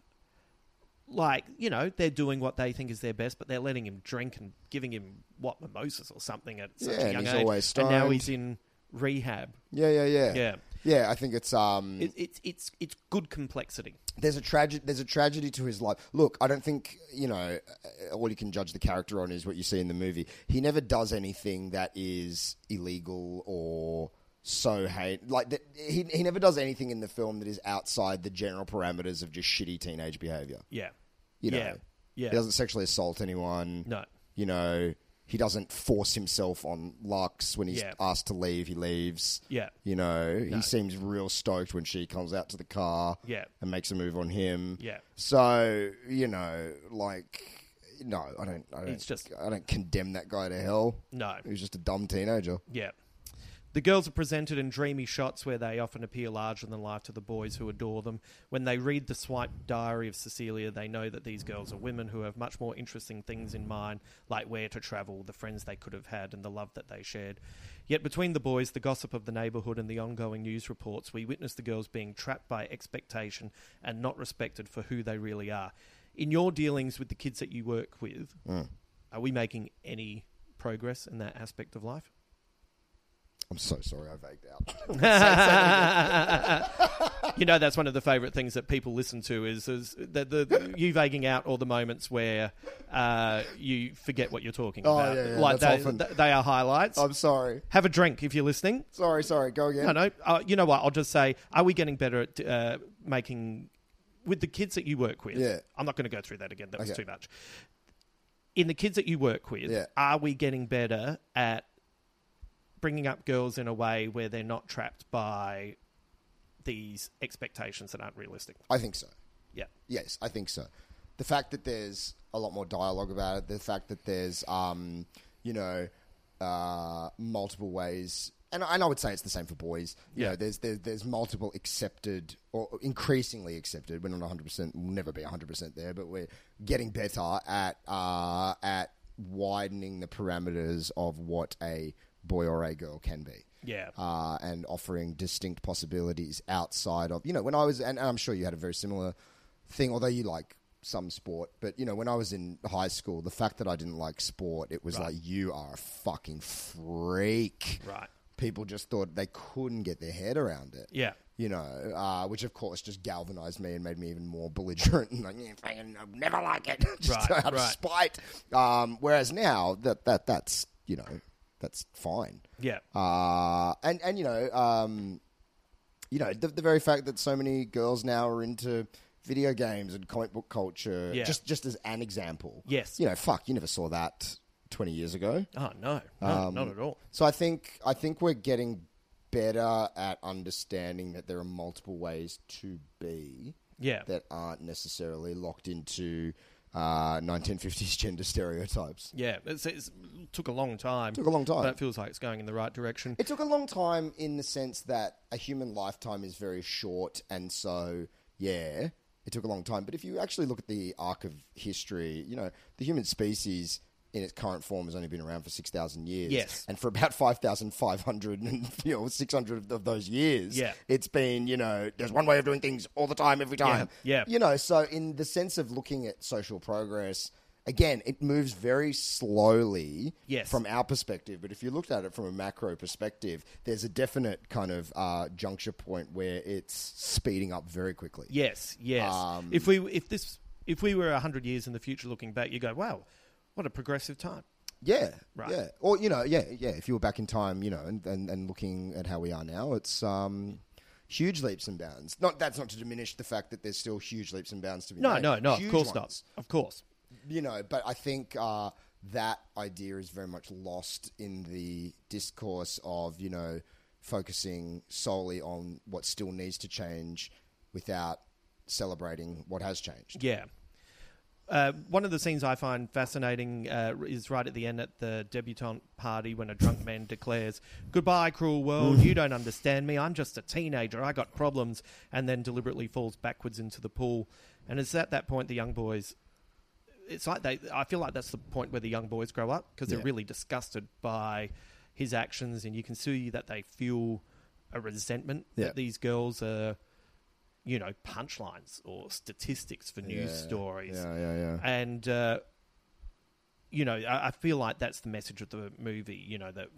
like, you know, they're doing what they think is their best, but they're letting him drink and giving him what mimosas or something at such Yeah, a young age. and now he's in rehab. Yeah, yeah, yeah. Yeah. Yeah, I think it's. um. It, it's it's it's good complexity. there's a tragedy. There's a tragedy to his life. Look, I don't think you know. uh, All you can judge the character on is what you see in the movie. He never does anything that is illegal or so hate. Like th- he he never does anything in the film that is outside the general parameters of just shitty teenage behavior. Yeah. You know, Yeah. Yeah. He doesn't sexually assault anyone. No. You know, he doesn't force himself on Lux when he's Yeah. asked to leave. He leaves. Yeah. You know, No. he seems real stoked when she comes out to the car. Yeah. And makes a move on him. Yeah. So you know, like, no, I don't. I don't. It's just- I don't condemn that guy to hell. No. he was just a dumb teenager. Yeah. The girls are presented in dreamy shots where they often appear larger than life to the boys who adore them. When they read the swiped diary of Cecilia, they know that these girls are women who have much more interesting things in mind, like where to travel, the friends they could have had, and the love that they shared. Yet between the boys, the gossip of the neighbourhood, and the ongoing news reports, we witness the girls being trapped by expectation and not respected for who they really are. In your dealings with the kids that you work with, Mm. are we making any progress in that aspect of life? I'm so sorry, I vagued out. <laughs> <laughs> you know that's one of the favourite things that people listen to is, is the, the you vaguing out all the moments where uh, you forget what you're talking Oh, about. yeah, yeah, like that's they, often- th- they are highlights. I'm sorry. Have a drink if you're listening. Sorry, sorry. Go again. No, no. Uh, you know what? I'll just say, are we getting better at uh, making with the kids that you work with? Yeah. I'm not going to go through that again. That was too much. In the kids that you work with, Yeah. are we getting better at bringing up girls in a way where they're not trapped by these expectations that aren't realistic? I think so. Yeah. Yes, I think so. The fact that there's a lot more dialogue about it, the fact that there's, um, you know, uh, multiple ways, and, and I would say it's the same for boys. You Yeah. know, there's, there's there's multiple accepted or increasingly accepted. We're not 100. percent We'll never be 100 percent there, but we're getting better at uh, at widening the parameters of what a boy or a girl can be Yeah. uh, and offering distinct possibilities outside of you know when I was and, and I'm sure you had a very similar thing although you like some sport but you know when I was in high school the fact that I didn't like sport it was Right. like you are a fucking freak Right. people just thought they couldn't get their head around it Yeah. you know uh, which of course just galvanized me and made me even more belligerent <laughs> and like yeah, fucking, I'll never like it <laughs> just Right, out of spite um, whereas now that that that's you know that's fine Yeah. uh, and and you know, um, you know, the, the very fact that so many girls now are into video games and comic book culture, Yeah. just just as an example. Yes. you know, fuck, you never saw that twenty years ago. Oh no, no, Um, not at all. So I think I think we're getting better at understanding that there are multiple ways to be. Yeah. that aren't necessarily locked into uh, 1950s gender stereotypes. Yeah, it's, it's took a long time. Took a long time. but it feels like it's going in the right direction. It took a long time in the sense that a human lifetime is very short, and so yeah, it took a long time. But if you actually look at the arc of history, you know, the human species in its current form has only been around for six thousand years. Yes. and for about <laughs> five thousand five hundred and you know six hundred of those years, Yeah. it's been you know there's one way of doing things all the time, every time. yeah. you know. So in the sense of looking at social progress. Again, it moves very slowly Yes. from our perspective, but if you looked at it from a macro perspective, there's a definite kind of uh, juncture point where it's speeding up very quickly. Yes, yes. Um, if we if this if we were hundred years in the future, looking back, you go, wow, what a progressive time. Yeah, Right. yeah, or you know, yeah, yeah. If you were back in time, you know, and, and, and looking at how we are now, it's um, huge leaps and bounds. Not that's not to diminish the fact that there's still huge leaps and bounds to be No, made. no, no. no. of course ones. not. Of course. you know, but I think uh, that idea is very much lost in the discourse of, you know, focusing solely on what still needs to change without celebrating what has changed. Yeah. Uh, one of the scenes I find fascinating uh, is right at the end at the debutante party when a drunk man declares, Goodbye, cruel world. You don't understand me. I'm just a teenager. I got problems. And then deliberately falls backwards into the pool. And it's at that point the young boys. It's like they. I feel like that's the point where the young boys grow up because they're really disgusted by his actions, and you can see that they feel a resentment Yeah. that these girls are you know, punchlines or statistics for news Yeah, stories. yeah, yeah, yeah. And, uh, you know, I, I feel like that's the message of the movie, you know, that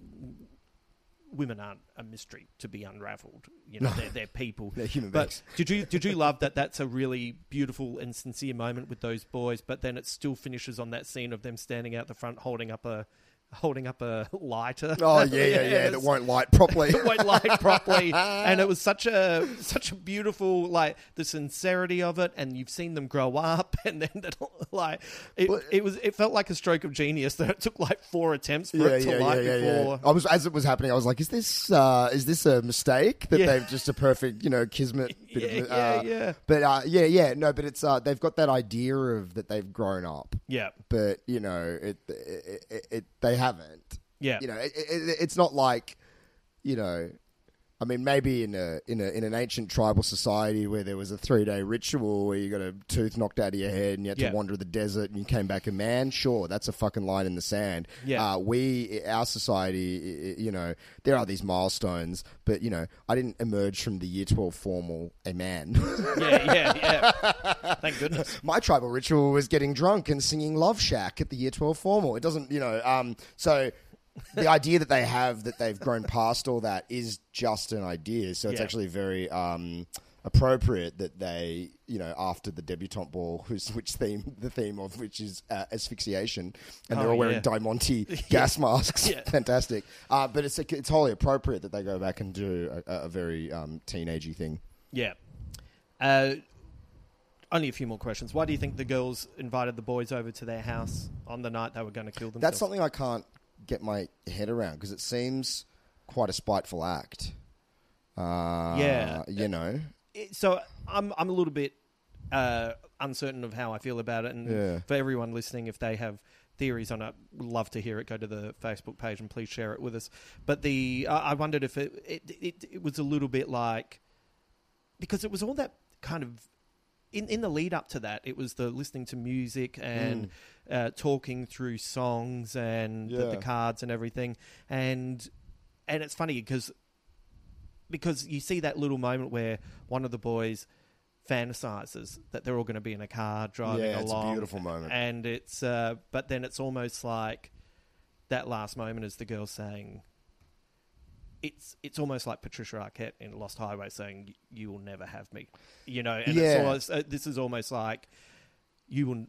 women aren't a mystery to be unraveled. You know, No. they're, they're people. <laughs> They're human but beings. did you, did you love that that's a really beautiful and sincere moment with those boys, but then it still finishes on that scene of them standing out the front holding up a holding up a lighter. Oh yeah, <laughs> yeah, yeah. <laughs> that won't light properly. it won't light <laughs> properly, and it was such a such a beautiful like the sincerity of it, and you've seen them grow up, and then that, like it, it was it felt like a stroke of genius that it took like four attempts for yeah, it to yeah, light yeah, yeah, before. I was as it was happening. I was like, "Is this uh, is this a mistake that they've just a perfect, you know, kismet?" Bit Yeah, of, yeah, uh, yeah. But uh, yeah, yeah, no, but it's uh, they've got that idea of that they've grown up. Yeah. but you know, it, it, it, it they haven't. Yeah. you know, it, it, it's not like you know. I mean, maybe in a in a in an ancient tribal society where there was a three day ritual where you got a tooth knocked out of your head and you had Yeah. to wander the desert and you came back a man. Sure, that's a fucking line in the sand. Yeah. Uh, we, our society, you know, there are these milestones, but you know, I didn't emerge from the year twelve formal a man. Yeah, yeah, yeah. Thank goodness. <laughs> My tribal ritual was getting drunk and singing Love Shack at the year 12 formal. It doesn't, you know, um, so the idea that they have that they've grown past all that is just an idea. So it's Yeah. actually very, um, appropriate that they, you know, after the debutante ball, <laughs> whose which theme the theme of which is uh, asphyxiation, and they're Oh, all wearing yeah. Diamante <laughs> gas masks. Yeah. <laughs> Fantastic. Uh, but it's it's wholly appropriate that they go back and do a, a very um, teenagey thing. Yeah. Uh, only a few more questions. Why do you think the girls invited the boys over to their house on the night they were going to kill themselves? That's something I can't get my head around because it seems quite a spiteful act. Uh, Yeah. you know. So I'm I'm a little bit uh, uncertain of how I feel about it, and Yeah. for everyone listening, if they have theories on it, would love to hear it. Go to the Facebook page and please share it with us. But the I I wondered if it it, it it was a little bit like because it was all that kind of in in the lead up to that, it was the listening to music and uh, talking through songs and the, the cards and everything, and and it's funny because because you see that little moment where one of the boys fantasizes that they're all going to be in a car driving Yeah, it's a along. beautiful moment. and it's uh, but then it's almost like that last moment is the girl saying. It's it's almost like Patricia Arquette in Lost Highway saying, "You will never have me," you know. And Yeah. it's almost, uh, this is almost like you will,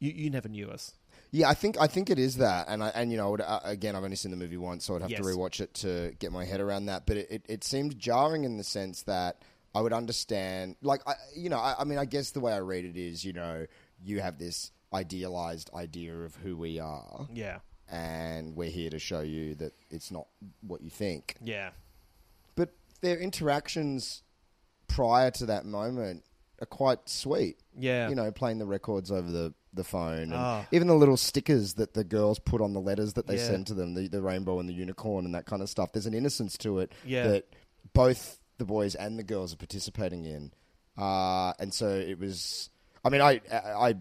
you you never knew us. Yeah, I think I think it is that, and I, and you know, I would, uh, again, I've only seen the movie once, so I'd have Yes. to rewatch it to get my head around that. But it, it, it seemed jarring in the sense that I would understand, like, I, you know, I, I mean, I guess the way I read it is, you know, you have this idealized idea of who we are, Yeah, and we're here to show you that it's not what you think. yeah, But their interactions prior to that moment are quite sweet. Yeah. You know, playing the records over the, the phone. And Ah. even the little stickers that the girls put on the letters that they Yeah. send to them, the, the rainbow and the unicorn and that kind of stuff. There's an innocence to it Yeah. that both the boys and the girls are participating in. Uh, and so it was. I mean, I, I,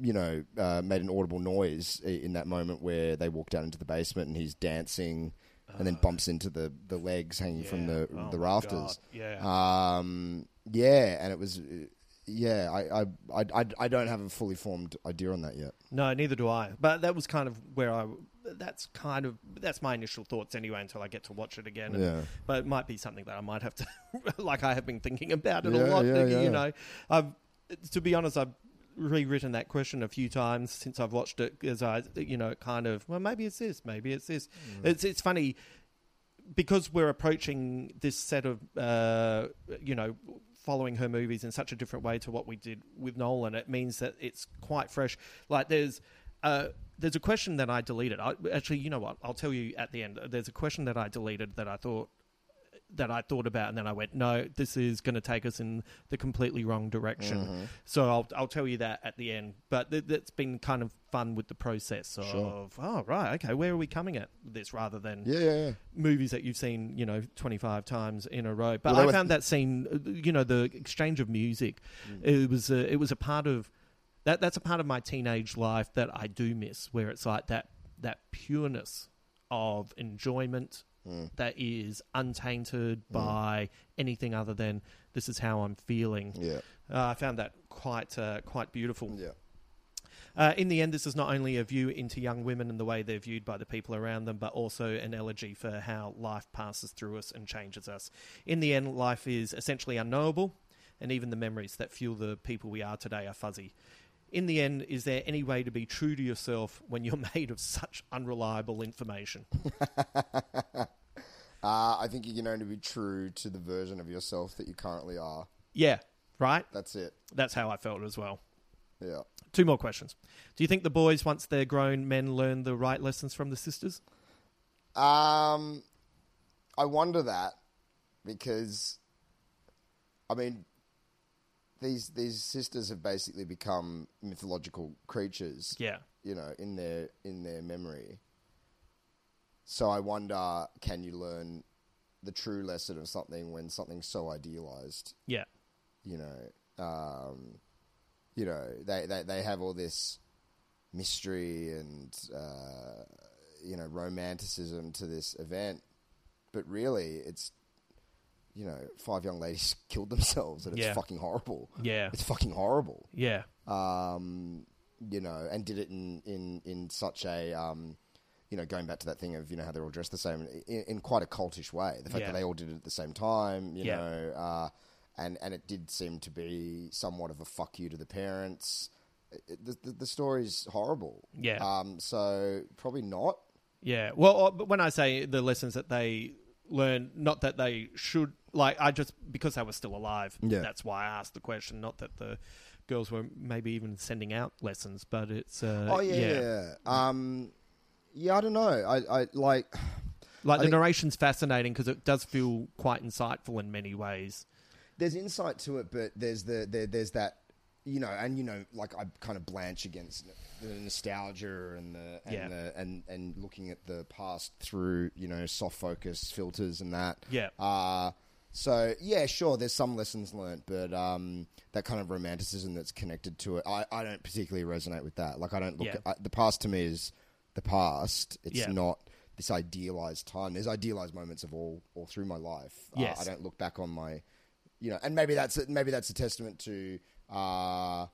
you know, uh, made an audible noise in that moment where they walk down into the basement and he's dancing, and then bumps into the, the legs hanging from the Oh the rafters. Yeah. Um, yeah, and it was. uh, Yeah, I, I, I, I, don't have a fully formed idea on that yet. No, neither do I. But that was kind of where I. That's kind of that's my initial thoughts anyway. Until I get to watch it again. And- Yeah. But it might be something that I might have to, <laughs> like I have been thinking about it Yeah, a lot. yeah, You yeah. know, I've to be honest, I've rewritten that question a few times since I've watched it. As I, you know, kind of well, maybe it's this, maybe it's this. Mm. It's it's funny because we're approaching this set of uh, you know following her movies in such a different way to what we did with Nolan. It means that it's quite fresh. Like there's uh, there's a question that I deleted. I, actually, you know what? I'll tell you at the end. There's a question that I deleted that I thought that I thought about, and then I went, no, this is going to take us in the completely wrong direction. Mhm. So I'll I'll tell you that at the end. But th- that's been kind of fun with the process of Sure. oh right, okay, where are we coming at this rather than Yeah, yeah, yeah. movies that you've seen you know twenty five times in a row. But Well, I found that scene, you know, the exchange of music, Mm. it was a, it was a part of that. That's a part of my teenage life that I do miss, where it's like that that pureness of enjoyment Mm. that is untainted by anything other than this is how I'm feeling. Yeah. Uh, I found that quite uh, quite beautiful. Yeah. Uh, in the end, this is not only a view into young women and the way they're viewed by the people around them, but also an elegy for how life passes through us and changes us. In the end, life is essentially unknowable, and even the memories that fuel the people we are today are fuzzy. In the end, is there any way to be true to yourself when you're <laughs> made of such unreliable information? <laughs> Uh, I think you can only be true to the version of yourself that you currently are. yeah, right? That's it. That's how I felt as well. Yeah. Two more questions. Do you think the boys, once they're grown men, learn the right lessons from the sisters? Um, I wonder that because, I mean, these these sisters have basically become mythological creatures. Yeah. you know, in their in their memory. So I wonder, can you learn the true lesson of something when something's so idealized? Yeah. You know, um, you know, they, they they have all this mystery and uh, you know romanticism to this event, but really, it's you know, five young ladies <laughs> killed themselves, and it's Yeah. fucking horrible. Yeah. it's fucking horrible. Yeah. Um, you know, and did it in in in such a um, you know, going back to that thing of you know how they're all dressed the same in, in quite a cultish way. The fact Yeah. that they all did it at the same time, you Yeah. know, uh, and and it did seem to be somewhat of a fuck you to the parents. It- the, the, the story's horrible. Yeah. Um. So probably not. Yeah. Well, uh, but when I say the lessons that they learn, not that they should, like, I just, because they were still alive, Yeah. that's why I asked the question. Not that the girls were maybe even sending out lessons, but it's, uh, oh yeah, yeah. yeah. Um. Yeah, I don't know. I I like. <sighs> Like, I the narration's fascinating because it does feel quite insightful in many ways. there's insight to it, but there's the there, there's that you know, and you know, like I kind of blanch against the nostalgia and the and Yeah. the, and and looking at the past through you know soft focus filters and that. Yeah. Uh so yeah, sure. There's some lessons learnt, but um, that kind of romanticism that's connected to it, I, I don't particularly resonate with that. Like I don't look. Yeah. At, I, the past to me is the past. It's Yeah. not this idealized time. There's idealized moments of all all through my life. Uh, Yes. I don't look back on my you know, and maybe that's a, maybe that's a testament to, uh,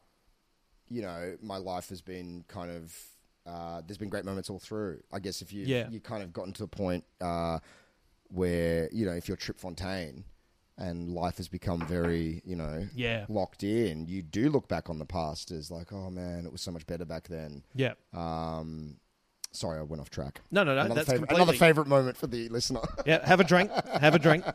you know, my life has been kind of. Uh, there's been great moments all through. I guess if you Yeah. you kind of gotten to a point uh, where you know if you're Trip Fontaine and life has become very you know Yeah. locked in, you do look back on the past as like, oh man, it was so much better back then. Yeah. Um, sorry, I went off track. No, no, no, Another that's favorite, completely- another favorite moment for the listener. Yeah, have a drink. Have a drink. <laughs>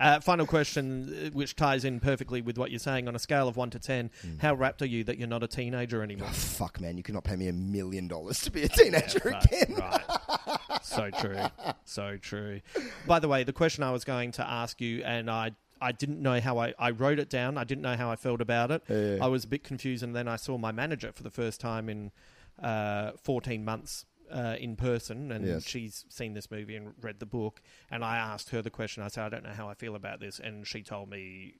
Uh, final question, uh, which ties in perfectly with what you're saying. On a scale of one to ten, how wrapped are you that you're not a teenager anymore? Oh, fuck, man, you cannot pay me a million dollars to be a teenager right, again. right. <laughs> So true. So true. By the way, the question I was going to ask you, and I. I didn't know how I, I wrote it down. I didn't know how I felt about it. Yeah. I was a bit confused, and then I saw my manager for the first time in uh, 14 months uh, in person, and Yes. she's seen this movie and read the book. And I asked her the question. I said, I don't know how I feel about this, and she told me.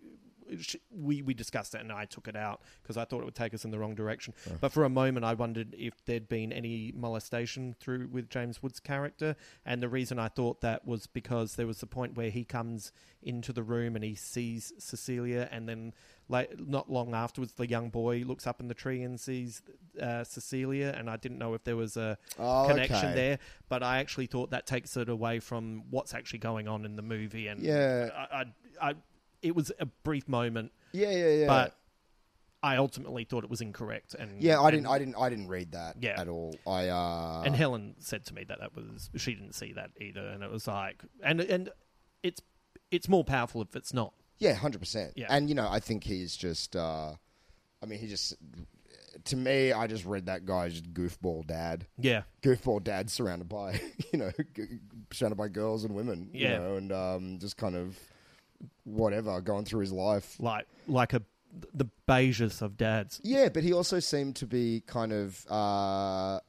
She, we we discussed it, and I took it out because I thought it would take us in the wrong direction. But for a moment, I wondered if there'd been any molestation through with James Wood's character, and the reason I thought that was because there was the point where he comes into the room and he sees Cecilia, and then like not long afterwards, the young boy looks up in the tree and sees uh, Cecilia, and I didn't know if there was a Oh, connection okay. there, but I actually thought that takes it away from what's actually going on in the movie, and Yeah. I, I, I it was a brief moment, Yeah, yeah, yeah. but I ultimately thought it was incorrect, and yeah, I and- didn't, I didn't, I didn't read that Yeah. at all. I uh, and Helen said to me that that was she didn't see that either, and it was like, and and it's it's more powerful if it's not. Yeah, hundred percent. Yeah. and you know, I think he's just. Uh, I mean, he just. To me, I just read that guy's goofball dad. Yeah. goofball dad surrounded by <laughs> you know surrounded by girls and women. Yeah. you know, and um, just kind of whatever going through his life. like like a the beigest of dads. Yeah, but he also seemed to be kind of. Uh,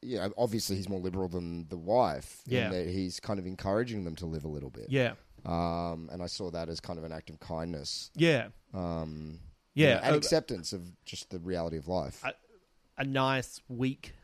you know, obviously he's more liberal than the wife. Yeah. that he's kind of encouraging them to live a little bit. Yeah. Um, and I saw that as kind of an act of kindness. Yeah. um, Yeah, you know, and uh, acceptance of just the reality of life. A, a nice weak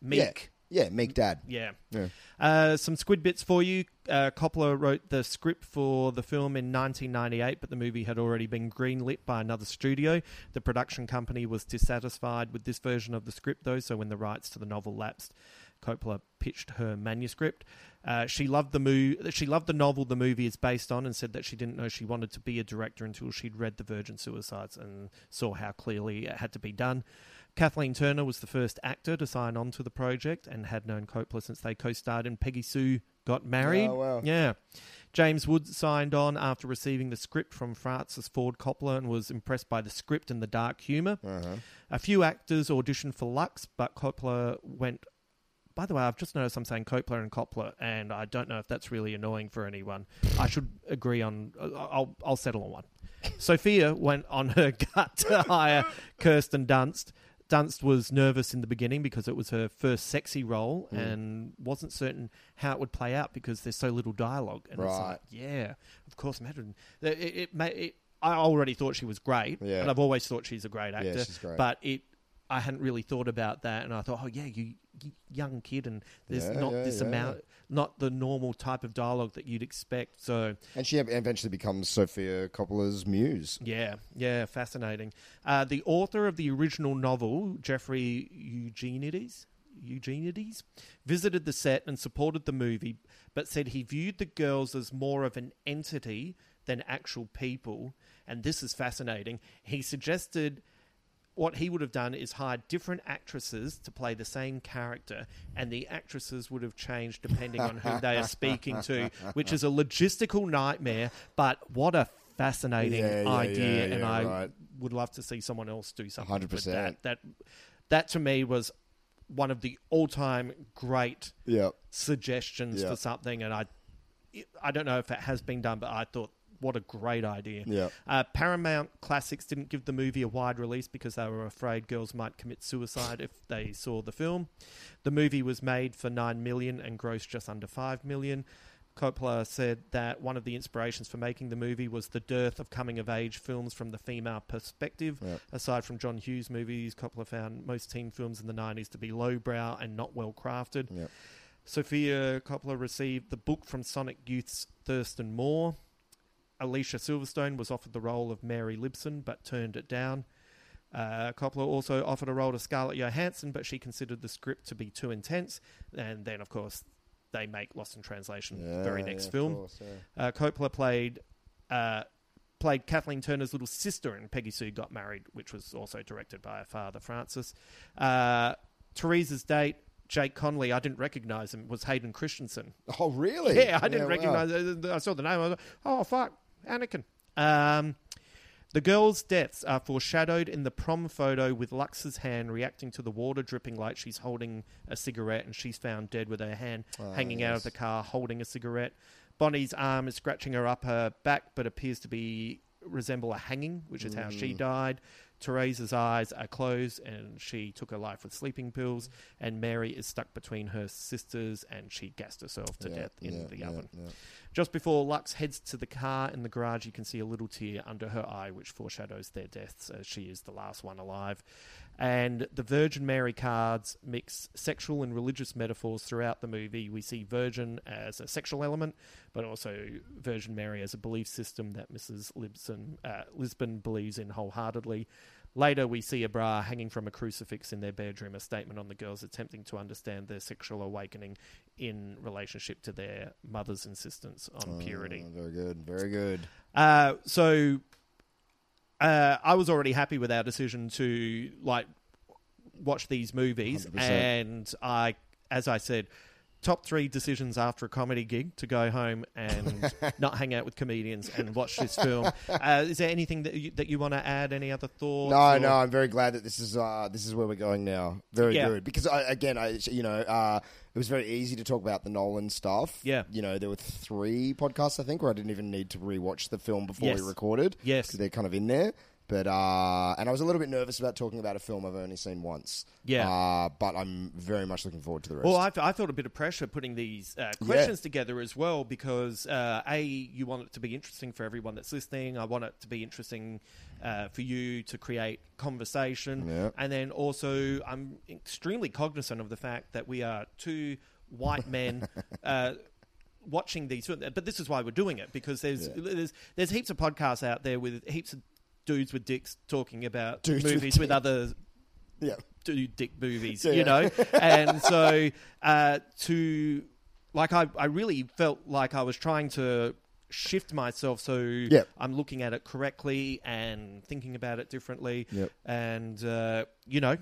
meek. Yeah, yeah, meek dad. Yeah. Yeah. Uh, some squid bits for you. Uh, Coppola wrote the script for the film in 1998, but the movie had already been greenlit by another studio. The production company was dissatisfied with this version of the script, though, so when the rights to the novel lapsed, Coppola pitched her manuscript. Uh, she loved the mo- She loved the novel the movie is based on, and said that she didn't know she wanted to be a director until she'd read The Virgin Suicides and saw how clearly it had to be done. Kathleen Turner was the first actor to sign on to the project and had known Coppola since they co-starred in Peggy Sue Got Married. Oh, wow. Yeah. James Woods signed on after receiving the script from Francis Ford Coppola and was impressed by the script and the dark humor. Uh-huh. A few actors auditioned for Lux, but Coppola went. By the way, I've just noticed I'm saying Coppola and Coppola, and I don't know if that's really annoying for anyone. I should agree on. I'll I'll settle on one. Sofia went on her <laughs> gut to hire Kirsten Dunst. Dunst was nervous in the beginning because it was her first sexy role Mm. and wasn't certain how it would play out because there's so little dialogue. And it's Right. like, yeah, of course, imagine it. it, it, it I already thought she was great, Yeah. and I've always thought she's a great Yeah, actor. she's great. But it, I hadn't really thought about that, and I thought, oh yeah, you, you young kid, and there's Yeah, not yeah, this yeah. amount, not the normal type of dialogue that you'd expect. So And she eventually becomes Sofia Coppola's muse. yeah, yeah, fascinating. Uh, the author of the original novel, Jeffrey Eugenides, Eugenides, visited the set and supported the movie, but said he viewed the girls as more of an entity than actual people. And this is fascinating. He suggested what he would have done is hired different actresses to play the same character, and the actresses would have changed depending on who they are <laughs> speaking to, which is a logistical nightmare. But what a fascinating Yeah, yeah, idea, yeah, and I right. would love to see someone else do something with 100%. that. That that to me was one of the all-time great Yep. suggestions Yep. for something, and I I don't know if it has been done, but I thought what a great idea. Yeah. Uh, Paramount Classics didn't give the movie a wide release because they were afraid girls might commit suicide if they saw the film. The movie was made for nine million and grossed just under five million. Coppola said that one of the inspirations for making the movie was the dearth of coming of age films from the female perspective. Yep. Aside from John Hughes movies, Coppola found most teen films in the 90s to be lowbrow and not well crafted. Yep. Sofia Coppola received the book from Sonic Youth's Thurston Moore. Alicia Silverstone was offered the role of Mary Libson but turned it down. Uh, Coppola also offered a role to Scarlett Johansson, but she considered the script to be too intense. And then, of course, they make Lost in Translation the very next yeah, film. course, yeah. uh, Coppola played uh, played Kathleen Turner's little sister in Peggy Sue Got Married, which was also directed by her father, Francis. Uh, Teresa's date, Jake Conley, I didn't recognize him, was Hayden Christensen. Oh, really? Yeah, I didn't wow. recognize I saw the name. I was like, oh, fuck, Anakin. Um, the girls' deaths are foreshadowed in the prom photo with Lux's hand reacting to the water dripping like she's holding a cigarette and she's found dead with her hand Ah, hanging out of the car holding a cigarette. Bonnie's arm is scratching her upper back but appears to be resemble a hanging, which is how she Mm. died. Teresa's eyes are closed and she took her life with sleeping pills. And Mary is stuck between her sisters and she gassed herself to Yeah, death in yeah, the yeah, oven. Just before Lux heads to the car in the garage, you can see a little tear under her eye, which foreshadows their deaths, as she is the last one alive. And the Virgin Mary cards mix sexual and religious metaphors throughout the movie. We see Virgin as a sexual element, but also Virgin Mary as a belief system that Mrs. Libson, uh, Lisbon believes in wholeheartedly. Later, we see a bra hanging from a crucifix in their bedroom, a statement on the girls attempting to understand their sexual awakening in relationship to their mother's insistence on purity. Oh, very good. Very good. Uh, so uh, I was already happy with our decision to like watch these movies, 100%. and I, as I said, top three decisions after a comedy gig to go home and <laughs> not hang out with comedians and watch this film. <laughs> Uh, is there anything that you, that you want to add? Any other thoughts? No, or- no, I'm very glad that this is uh, this is where we're going now. Very Yeah. good because I, again, I you know uh, it was very easy to talk about the Nolan stuff. Yeah. you know there were three podcasts I think where I didn't even need to rewatch the film before Yes. we recorded. Yes. 'cause they're kind of in there. But uh, and I was a little bit nervous about talking about a film I've only seen once. Yeah. uh, but I'm very much looking forward to the rest. Well, I, I felt a bit of pressure putting these uh, questions together as well because uh, a you want it to be interesting for everyone that's listening. I want it to be interesting uh, for you to create conversation, Yeah. and then also I'm extremely cognizant of the fact that we are two white men. <laughs> uh, Watching these, but this is why we're doing it because there's Yeah. there's there's heaps of podcasts out there with heaps of dudes with dicks talking about Dudes movies with, dicks. other yeah. do dick movies, Yeah. you know? <laughs> and so uh, to, like, I, I really felt like I was trying to shift myself so Yep. I'm looking at it correctly and thinking about it differently. Yep. And, uh, you know,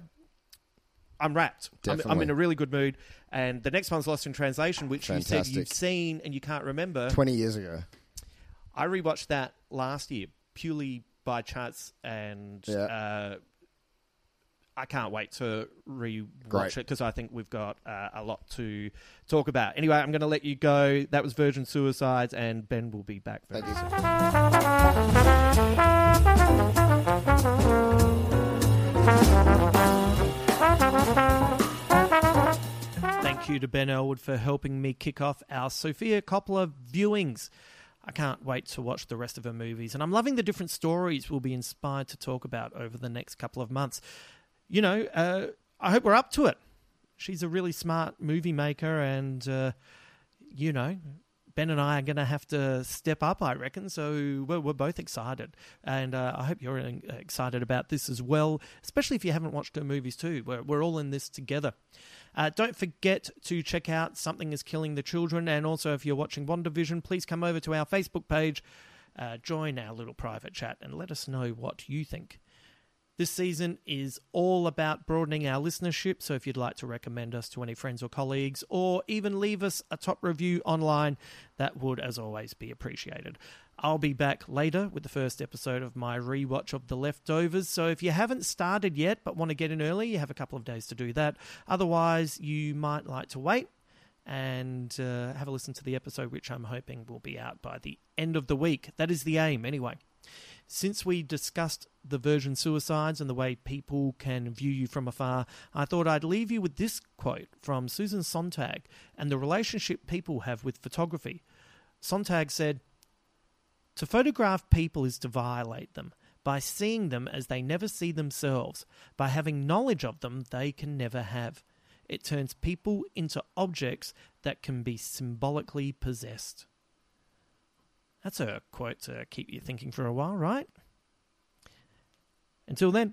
I'm wrapped. I'm, I'm in a really good mood. And the next one's Lost in Translation, which you said you've seen and you can't remember. Twenty years ago. I rewatched that last year purely by chance, and Yeah. uh, I can't wait to rewatch Great. it because I think we've got uh, a lot to talk about. Anyway, I'm going to let you go. That was Virgin Suicides, and Ben will be back very Thank you. soon. Thank you to Ben Elwood for helping me kick off our Sofia Coppola viewings. I can't wait to watch the rest of her movies, and I'm loving the different stories we'll be inspired to talk about over the next couple of months. You know, uh, I hope we're up to it. She's a really smart movie maker, and uh, you know, Ben and I are going to have to step up, I reckon. So we're, we're both excited. And uh, I hope you're excited about this as well, especially if you haven't watched her movies too. We're, we're all in this together. Uh, don't forget to check out Something is Killing the Children. And also, if you're watching WandaVision, please come over to our Facebook page, uh, join our little private chat, and let us know what you think. This season is all about broadening our listenership, so if you'd like to recommend us to any friends or colleagues, or even leave us a top review online, that would, as always, be appreciated. I'll be back later with the first episode of my rewatch of The Leftovers, so if you haven't started yet but want to get in early, you have a couple of days to do that. Otherwise, you might like to wait and uh, have a listen to the episode, which I'm hoping will be out by the end of the week. That is the aim, anyway. Since we discussed the virgin suicides and the way people can view you from afar, I thought I'd leave you with this quote from Susan Sontag and the relationship people have with photography. Sontag said, To photograph people is to violate them by seeing them as they never see themselves, by having knowledge of them they can never have. It turns people into objects that can be symbolically possessed. That's a quote to keep you thinking for a while, right? Until then.